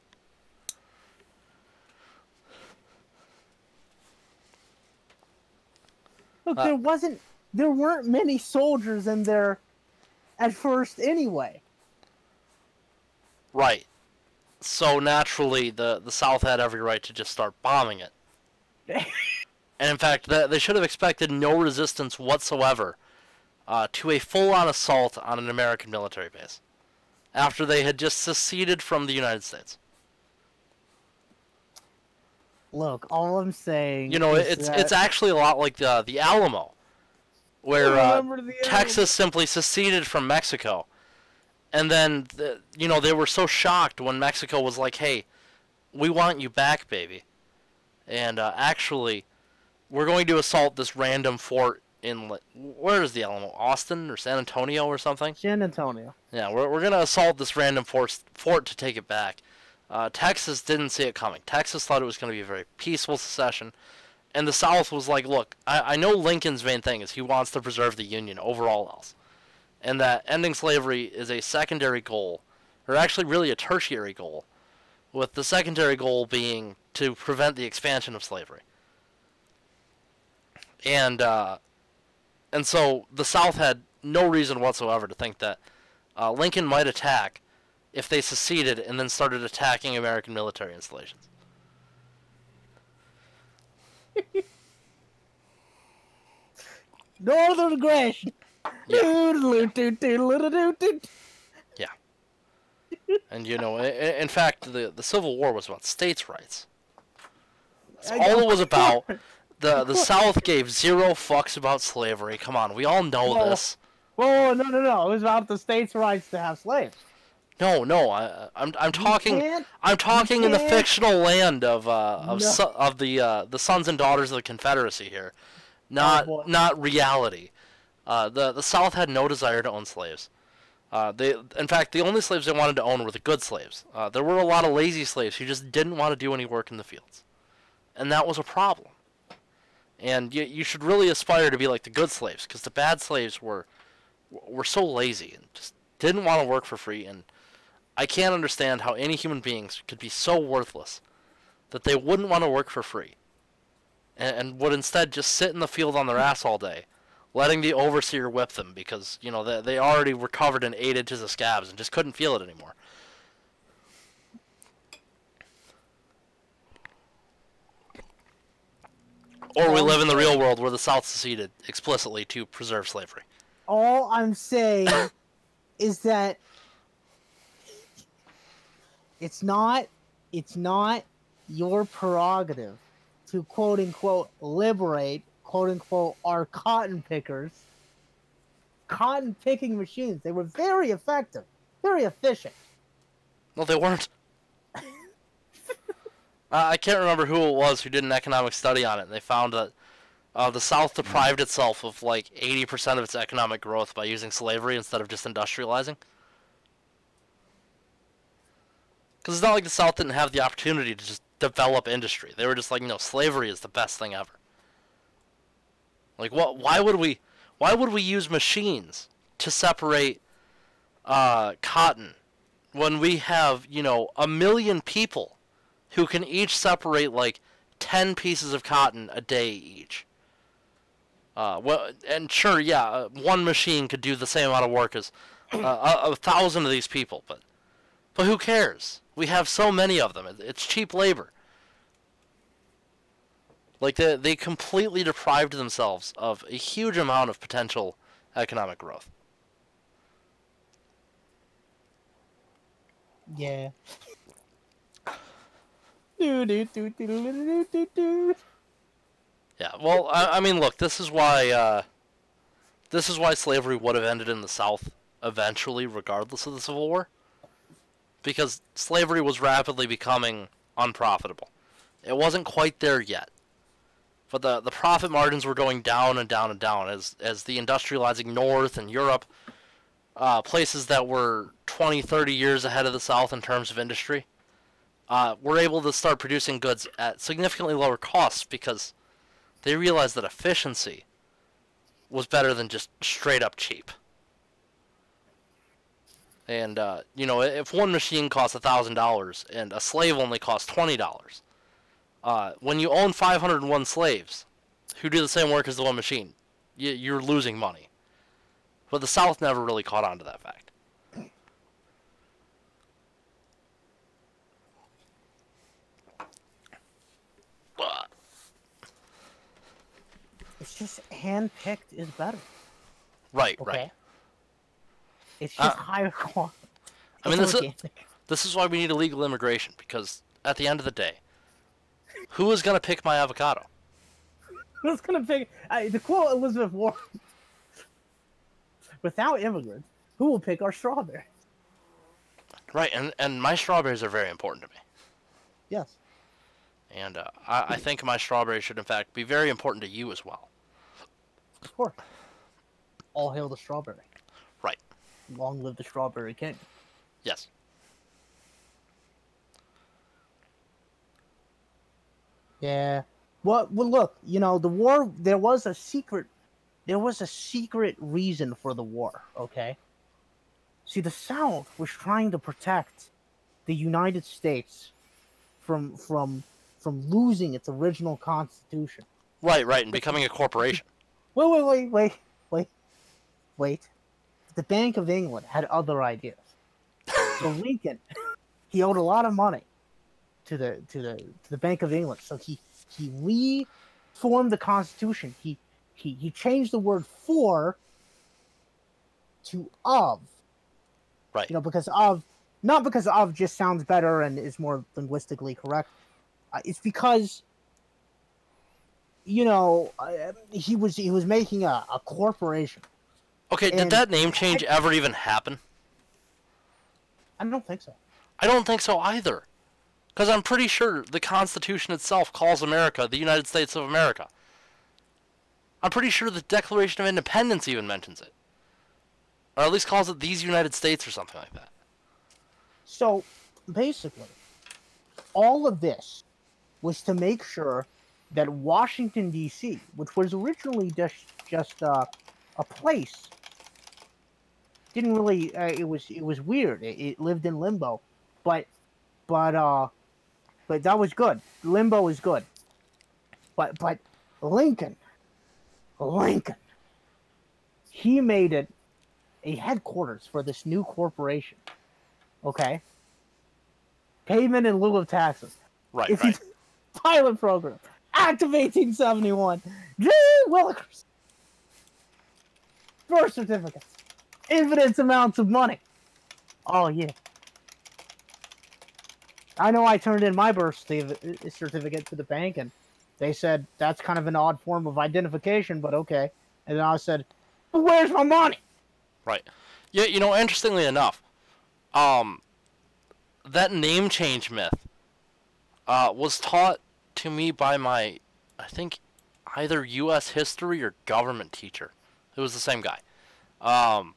Look, Uh, there wasn't, there weren't many soldiers in there at first anyway. Right. So naturally, the the South had every right to just start bombing it. and in fact, th- they should have expected no resistance whatsoever uh, to a full-on assault on an American military base after they had just seceded from the United States. Look, all I'm saying, You know, it's that- it's actually a lot like the the Alamo, where uh, the Texas simply seceded from Mexico. And then, the, you know, they were so shocked when Mexico was like, hey, we want you back, baby. And uh, actually, we're going to assault this random fort in, where is the Alamo? Austin or San Antonio or something? San Antonio. Yeah, we're, we're going to assault this random fort, fort to take it back. Uh, Texas didn't see it coming. Texas thought it was going to be a very peaceful secession. And the South was like, look, I, I know Lincoln's main thing is he wants to preserve the Union over all else. And that ending slavery is a secondary goal, or actually really a tertiary goal, with the secondary goal being to prevent the expansion of slavery. And, uh, and so the South had no reason whatsoever to think that uh, Lincoln might attack if they seceded and then started attacking American military installations. Northern aggression. Yeah. And you know, in fact, the the Civil War was about states' rights. That's all it was about. The the South gave zero fucks about slavery. Come on, we all know Well, this. Whoa, no, no, no! It was about the states' rights to have slaves. No, no, I, I'm I'm talking I'm talking in the fictional land of uh of No. so, of the uh, the sons and daughters of the Confederacy here, not boy. not reality. Uh, the the South had no desire to own slaves. Uh, they, in fact, the only slaves they wanted to own were the good slaves. Uh, there were a lot of lazy slaves who just didn't want to do any work in the fields, and that was a problem. And you, you should really aspire to be like the good slaves, because the bad slaves were were so lazy and just didn't want to work for free. And I can't understand how any human beings could be so worthless that they wouldn't want to work for free, and, and would instead just sit in the field on their ass all day letting the overseer whip them because you know they, they already were covered in eight inches of scabs and just couldn't feel it anymore. Or we live in the real world where the South seceded explicitly to preserve slavery. All I'm saying is that it's not it's not your prerogative to quote unquote liberate quote unquote are cotton pickers. Cotton picking machines. They were very effective, very efficient. No, they weren't. uh, I can't remember who it was who did an economic study on it, they found that uh, the South deprived itself of like 80% of its economic growth by using slavery instead of just industrializing. Because it's not like the South didn't have the opportunity to just develop industry. They were just like, you know, slavery is the best thing ever. Like, what? Why would we? Why would we use machines to separate uh, cotton when we have, you know, a million people who can each separate like 10 pieces of cotton a day each. Uh, well, and sure, yeah, uh, one machine could do the same amount of work as uh, a, a thousand of these people, but but who cares? We have so many of them. It's cheap labor. Like they they completely deprived themselves of a huge amount of potential economic growth. Yeah. Do, do, do, do, do, do, do. Yeah, well, I, I mean, look, this is why uh, this is why slavery would have ended in the South eventually, regardless of the Civil War, because slavery was rapidly becoming unprofitable. It wasn't quite there yet, but the the profit margins were going down and down and down as as the industrializing North and Europe, uh, places that were 20, 30 years ahead of the South in terms of industry, uh, were able to start producing goods at significantly lower costs because they realized that efficiency was better than just straight up cheap. And uh, you know, if one machine costs thousand dollars and a slave only costs twenty dollars, uh, when you own five hundred and one slaves who do the same work as the one machine, you, you're losing money. But the South never really caught on to that fact. It's just hand-picked is better. right, Okay. right. It's Uh, just higher quality. I mean, this is. This is why we need illegal immigration because at the end of the day, who is gonna pick my avocado? Who's gonna pick? I, to quote Elizabeth Warren, "Without immigrants, who will pick our strawberries?" Right, and and my strawberries are very important to me, Yes. and uh, I, I think my strawberries should in fact be very important to you as well. Of course. All hail the strawberry. Right. Long live the strawberry king. Yes. Yeah. Well, well, look, you know, the war. There was a secret. There was a secret reason for the war. Okay. See, the South was trying to protect the United States from from from losing its original constitution. Right, right, and becoming a corporation. Wait, wait, wait, wait, wait, wait. The Bank of England had other ideas. So Lincoln, he owed a lot of money to the to the to the Bank of England. So he he re formed the Constitution. He he he changed the word for to of. Right. You know, because of not because of just sounds better and is more linguistically correct. Uh, it's because you know uh, he was he was making a, a corporation. Okay, did that name change ever even happen? I don't think so. I don't think so either. Because I'm pretty sure the Constitution itself calls America the United States of America. I'm pretty sure the Declaration of Independence even mentions it. Or at least calls it these United States or something like that. So basically, all of this was to make sure that Washington D.C., which was originally just just uh, a place, didn't really. Uh, it was it was weird. It, it lived in limbo, but but uh, but that was good. Limbo was good. But but Lincoln, Lincoln, he made it a headquarters for this new corporation. Okay. Payment in lieu of taxes. Right, If right. you pilot program, Act of 1871, G. Willikers, birth certificates, infinite amounts of money. Oh yeah. I know I turned in my birth certificate to the bank, and they said that's kind of an odd form of identification, but okay. And then I said, "But where's my money?" Right. Yeah, you know, interestingly enough, um, that name change myth uh, was taught to me by my, I think, either U.S. history or government teacher. It was the same guy. Um,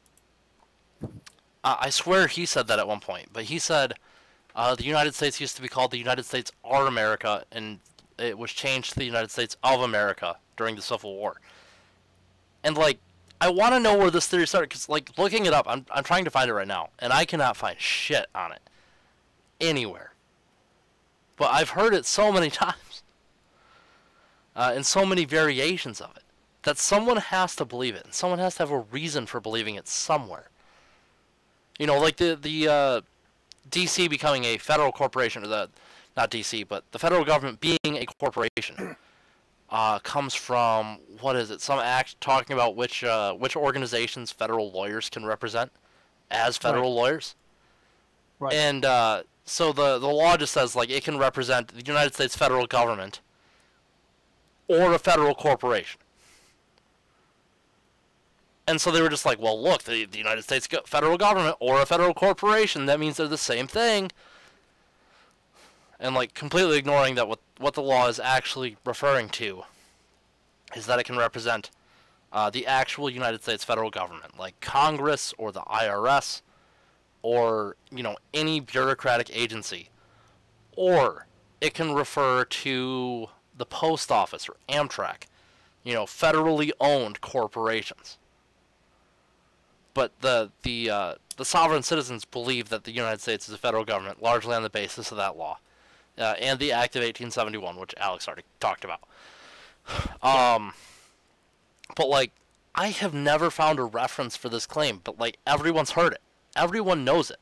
I swear he said that at one point, but he said uh, the United States used to be called the United States are America, and it was changed to the United States of America during the Civil War. And like, I want to know where this theory started because, like, looking it up, I'm I'm trying to find it right now, and I cannot find shit on it anywhere. But I've heard it so many times, uh, and so many variations of it, that someone has to believe it, and someone has to have a reason for believing it somewhere. You know, like the the uh, DC becoming a federal corporation, or the not DC, but the federal government being a corporation uh, comes from what is it? Some act talking about which uh, which organizations federal lawyers can represent as federal lawyers, Right. and uh, so the the law just says like it can represent the United States federal government or a federal corporation. And so they were just like, well, look, the, the United States federal government or a federal corporation, that means they're the same thing. And like completely ignoring that what what the law is actually referring to is that it can represent uh, the actual United States federal government, like Congress or the IRS, or you know any bureaucratic agency, or it can refer to the post office or Amtrak, you know, federally owned corporations. But the the uh, the sovereign citizens believe that the United States is a federal government largely on the basis of that law, uh, and the Act of 1871, which Alex already talked about. Um, but like, I have never found a reference for this claim, but like everyone's heard it, everyone knows it.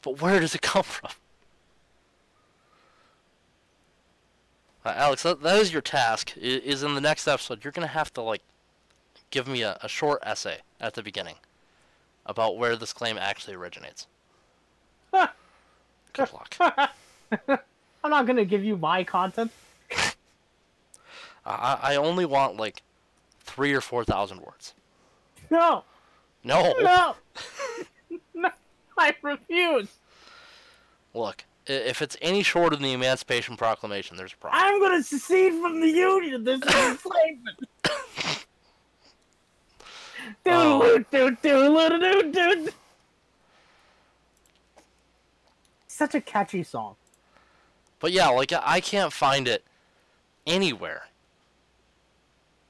But where does it come from? Uh, Alex, that, that is your task. Is in the next episode, you're gonna have to like give me a, a short essay at the beginning about where this claim actually originates. Good luck. I'm not gonna give you my content. I, I only want like three or four thousand words. No, No. no, no. I refuse. Look, if it's any shorter than the Emancipation Proclamation, there's a problem. I'm gonna secede from the Union. This is enslavement. Such a catchy song. But yeah, like I can't find it anywhere.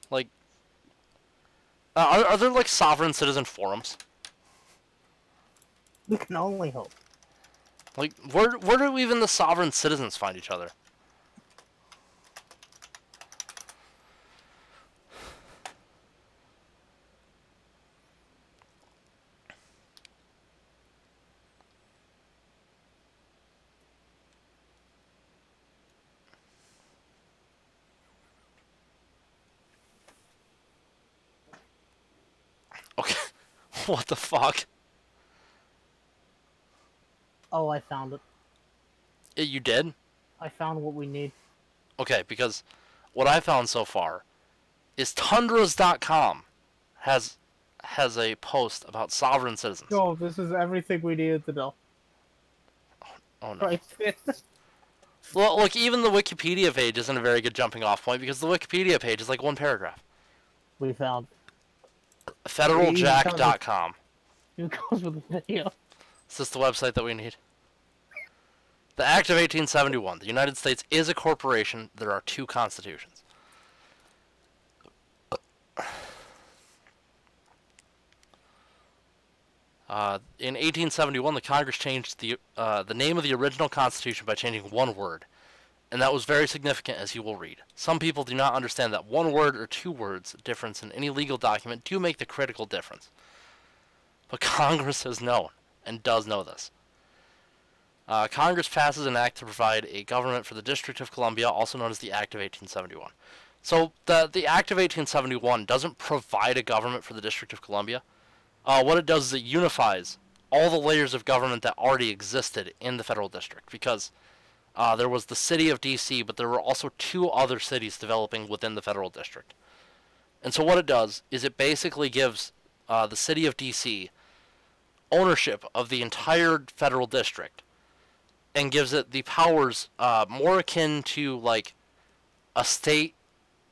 Like, uh, are are there like sovereign citizen forums? We can only hope. Like, where where do even the sovereign citizens find each other? What the fuck? Oh, I found it. Eh, You did? I found what we need. Okay, because what I found so far is tundras.com has has a post about sovereign citizens. No, this is everything we needed to know. Oh no. Right. Well, look, even the Wikipedia page isn't a very good jumping off point because the Wikipedia page is like one paragraph. we found. Federaljack.com. It goes with the video. Is this the website that we need? The Act of 1871. The United States is a corporation. There are two constitutions. Uh, in 1871, the Congress changed the uh, the name of the original Constitution by changing one word, and that was very significant, as you will read. Some people do not understand that one word or two words difference in any legal document do make the critical difference. But Congress has known and does know this. Uh, Congress passes an act to provide a government for the District of Columbia, also known as the Act of 1871. So the the Act of 1871 doesn't provide a government for the District of Columbia. Uh, what it does is it unifies all the layers of government that already existed in the federal district because uh, there was the city of D.C., but there were also two other cities developing within the federal district. And so what it does is it basically gives uh, the city of D.C. ownership of the entire federal district and gives it the powers uh, more akin to like a state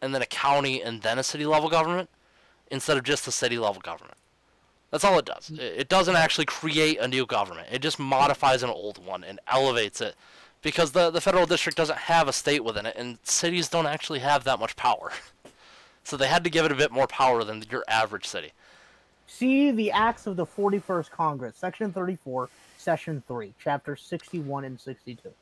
and then a county and then a city level government instead of just a city level government. That's all it does. It it doesn't actually create a new government. It just modifies an old one and elevates it because the the federal district doesn't have a state within it and cities don't actually have that much power. So they had to give it a bit more power than your average city. See the acts of the 41st Congress, Section 34, Session 3, Chapter 61 and 62.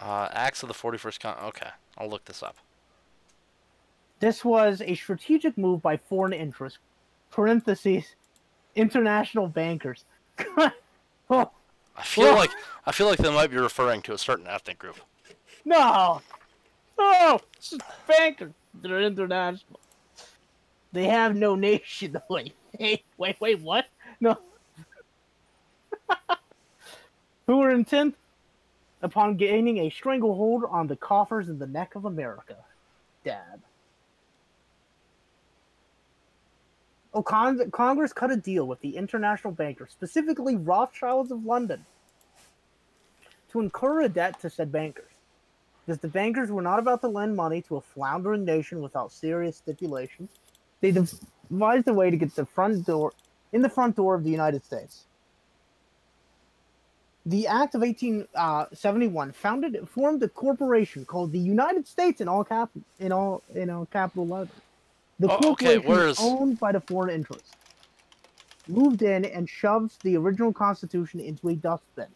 Uh, Acts of the 41st Con. Okay, I'll look this up. This was a strategic move by foreign interests, parentheses, international bankers. oh, I feel like I feel like they might be referring to a certain ethnic group. no! Oh, it's bankers. They're international. They have no nation. Wait, wait, wait, wait, what? No. Who were intent upon gaining a stranglehold on the coffers in the neck of America. Dad. Oh, Con- Congress cut a deal with the international bankers, specifically Rothschilds of London, to incur a debt to said bankers. Because the bankers were not about to lend money to a floundering nation without serious stipulations, they devised a way to get the front door in the front door of the United States. The Act of 1871 uh, founded formed a corporation called the United States in all cap in all in all capital letters. The Oh, okay, corporation where's- owned by the foreign interests moved in and shoved the original Constitution into a dustbin.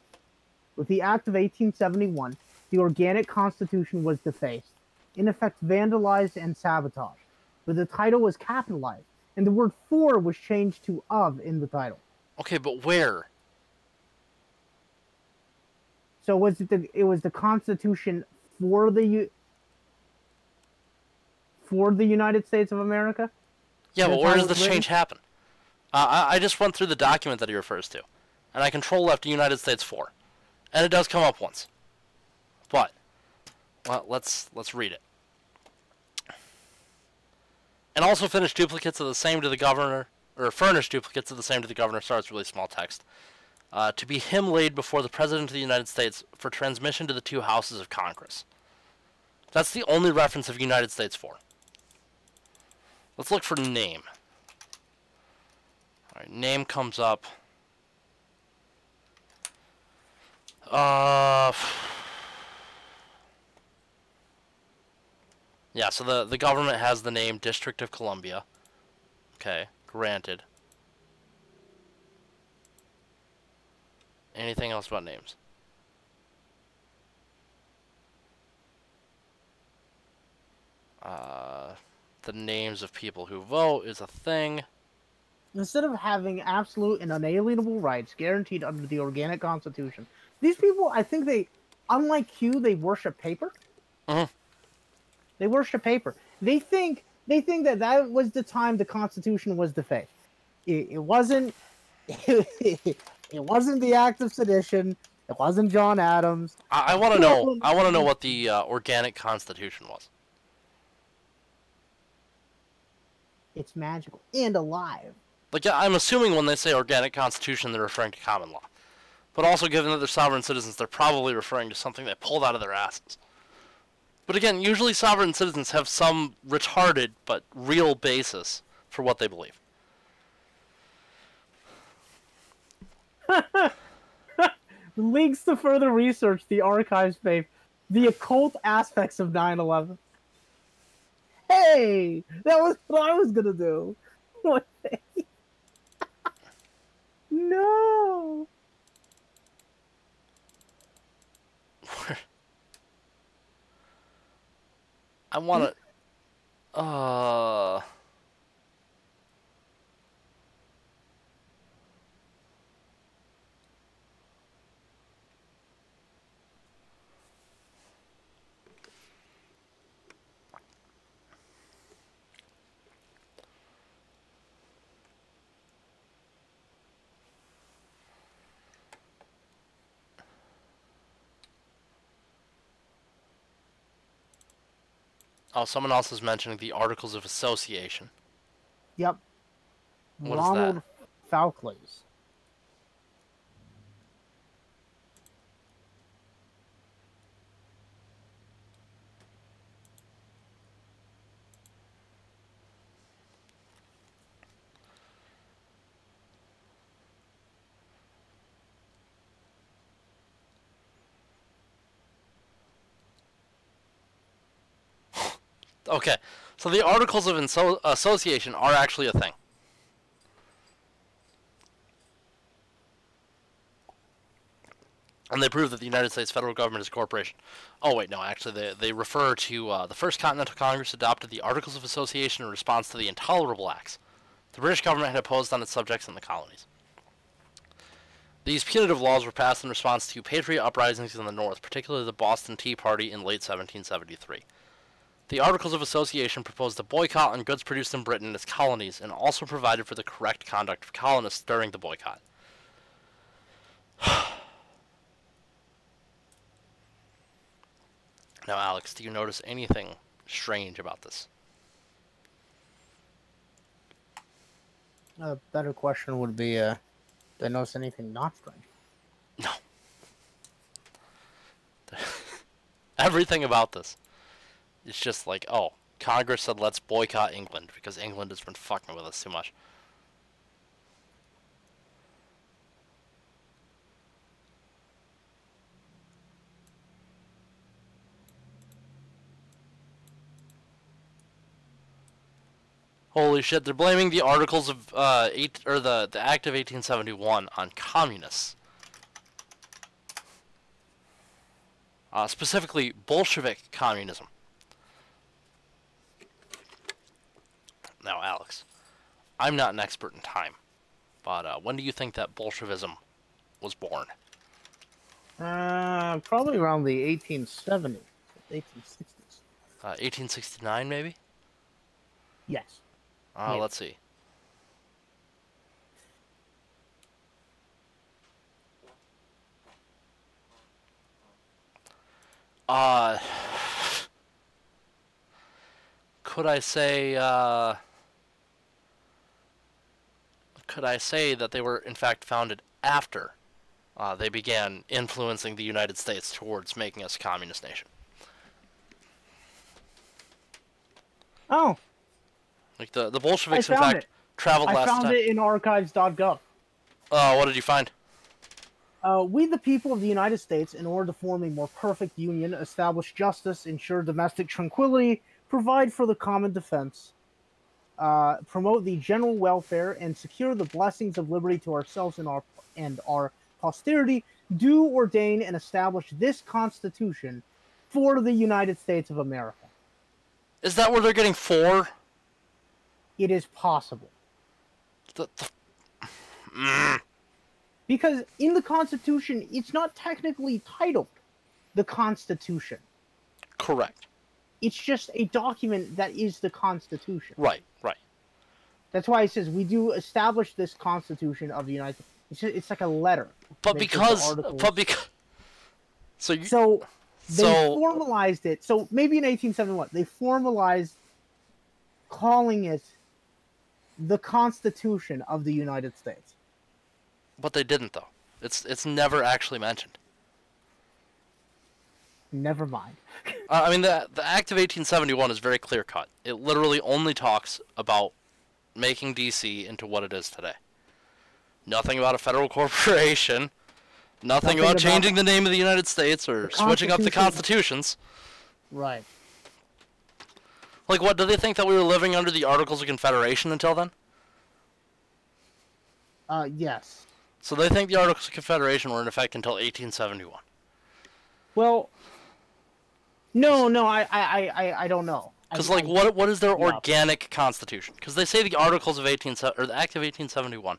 With the Act of 1871, the organic Constitution was defaced, in effect vandalized and sabotaged, but the title was capitalized, and the word "for" was changed to "of" in the title. Okay, but where? So was it the it was the Constitution for the U- for the United States of America? Yeah, but where does this change happen? Uh, I, I just went through the document that he refers to, and I control left United States for, and it does come up once. But, well, let's let's read it. And also finish duplicates of the same to the governor, or furnish duplicates of the same to the governor. Sorry, it's really small text. Uh, to be him laid before the President of the United States for transmission to the two houses of Congress. That's the only reference of United States for. Let's look for name. Alright, name comes up. Uh. Yeah, so the, the government has the name District of Columbia. Okay, granted. Anything else about names? Uh, the names of people who vote is a thing. Instead of having absolute and unalienable rights guaranteed under the organic Constitution, these people, I think they, unlike Q, they worship paper. Mhm. They worship paper. They think they think that that was the time the Constitution was defaced. It, it wasn't. it wasn't the act of sedition. It wasn't John Adams. I, I want to know. I want to know what the uh, organic constitution was. It's magical and alive. Like yeah, I'm assuming when they say organic constitution, they're referring to common law. But also, given that they're sovereign citizens, they're probably referring to something they pulled out of their asses. But again, usually sovereign citizens have some retarded but real basis for what they believe. Links to further research the archives page, the occult aspects of 9 11. Hey, that was what I was gonna do. no. I want to. Uh. Oh, someone else is mentioning the Articles of Association. Yep. What is Ronald Falkleys. Okay, so the Articles of Inso- Association are actually a thing. And they prove that the United States federal government is a corporation. Oh wait, no, actually, they they refer to uh, the First Continental Congress adopted the Articles of Association in response to the Intolerable Acts the British government had imposed on its subjects in the colonies. These punitive laws were passed in response to patriot uprisings in the North, particularly the Boston Tea Party in late 1773. The Articles of Association proposed a boycott on goods produced in Britain and its colonies, and also provided for the correct conduct of colonists during the boycott. now, Alex, do you notice anything strange about this? A better question would be, uh, do I notice anything not strange? No. Everything about this. It's just like, oh, Congress said let's boycott England because England has been fucking with us too much. Holy shit! They're blaming the articles of uh, eight or the the Act of 1871 on communists. Uh, specifically, Bolshevik communism. Now, Alex, I'm not an expert in time, but uh, when do you think that Bolshevism was born? Uh, probably around the 1870s, 1860s. Uh, 1869, maybe? Yes. Uh, Maybe. Let's see. Uh, could I say, uh, could I say that they were in fact founded after uh, they began influencing the United States towards making us a communist nation? Oh, Like the, the Bolsheviks, in fact, it. traveled I last time. I found it in archives.gov. Uh, what did you find? Uh, we, the people of the United States, in order to form a more perfect union, establish justice, ensure domestic tranquility, provide for the common defense, uh, promote the general welfare, and secure the blessings of liberty to ourselves and our and our posterity, do ordain and establish this Constitution for the United States of America. Is that where they're getting four? It is possible. The, the, mm, Because in the Constitution, it's not technically titled the Constitution. correct. It's just a document that is the Constitution. Right, right. That's why it says we do establish this Constitution of the United States. It's, just, it's like a letter. But Makes it the because, but because, so you, So they so formalized it. So maybe in 1871 they formalized calling it the Constitution of the United States. but they didn't though. It's it's never actually mentioned. Never mind. Uh, I mean, the the Act of 1871 is very clear cut. It literally only talks about making DC into what it is today. Nothing about a federal corporation. Nothing, Nothing about about changing the name of the United States or switching up the constitutions. Right. Like, what? Do they think that we were living under the Articles of Confederation until then? Uh, yes. So they think the Articles of Confederation were in effect until 1871. Well, no, no, I, I, I, I- don't know. Because, like, I- what what is their Yeah. organic constitution? Because they say the Articles of 18 or the Act of 1871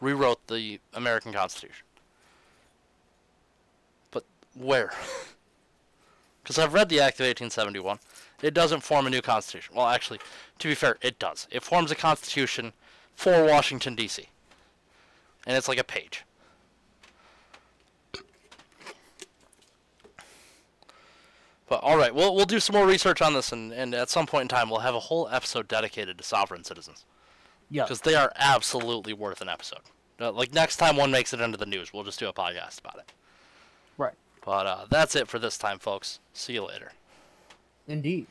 rewrote the American Constitution. But where? Because I've read the Act of 1871. It doesn't form a new constitution. Well, actually, to be fair, it does. It forms a constitution for Washington D.C. And it's like a page. But all right, we'll we'll do some more research on this, and, and at some point in time, we'll have a whole episode dedicated to sovereign citizens Yeah. because they are absolutely worth an episode. Uh, like next time one makes it into the news, we'll just do a podcast about it. Right. But uh, that's it for this time, folks. See you later. Indeed.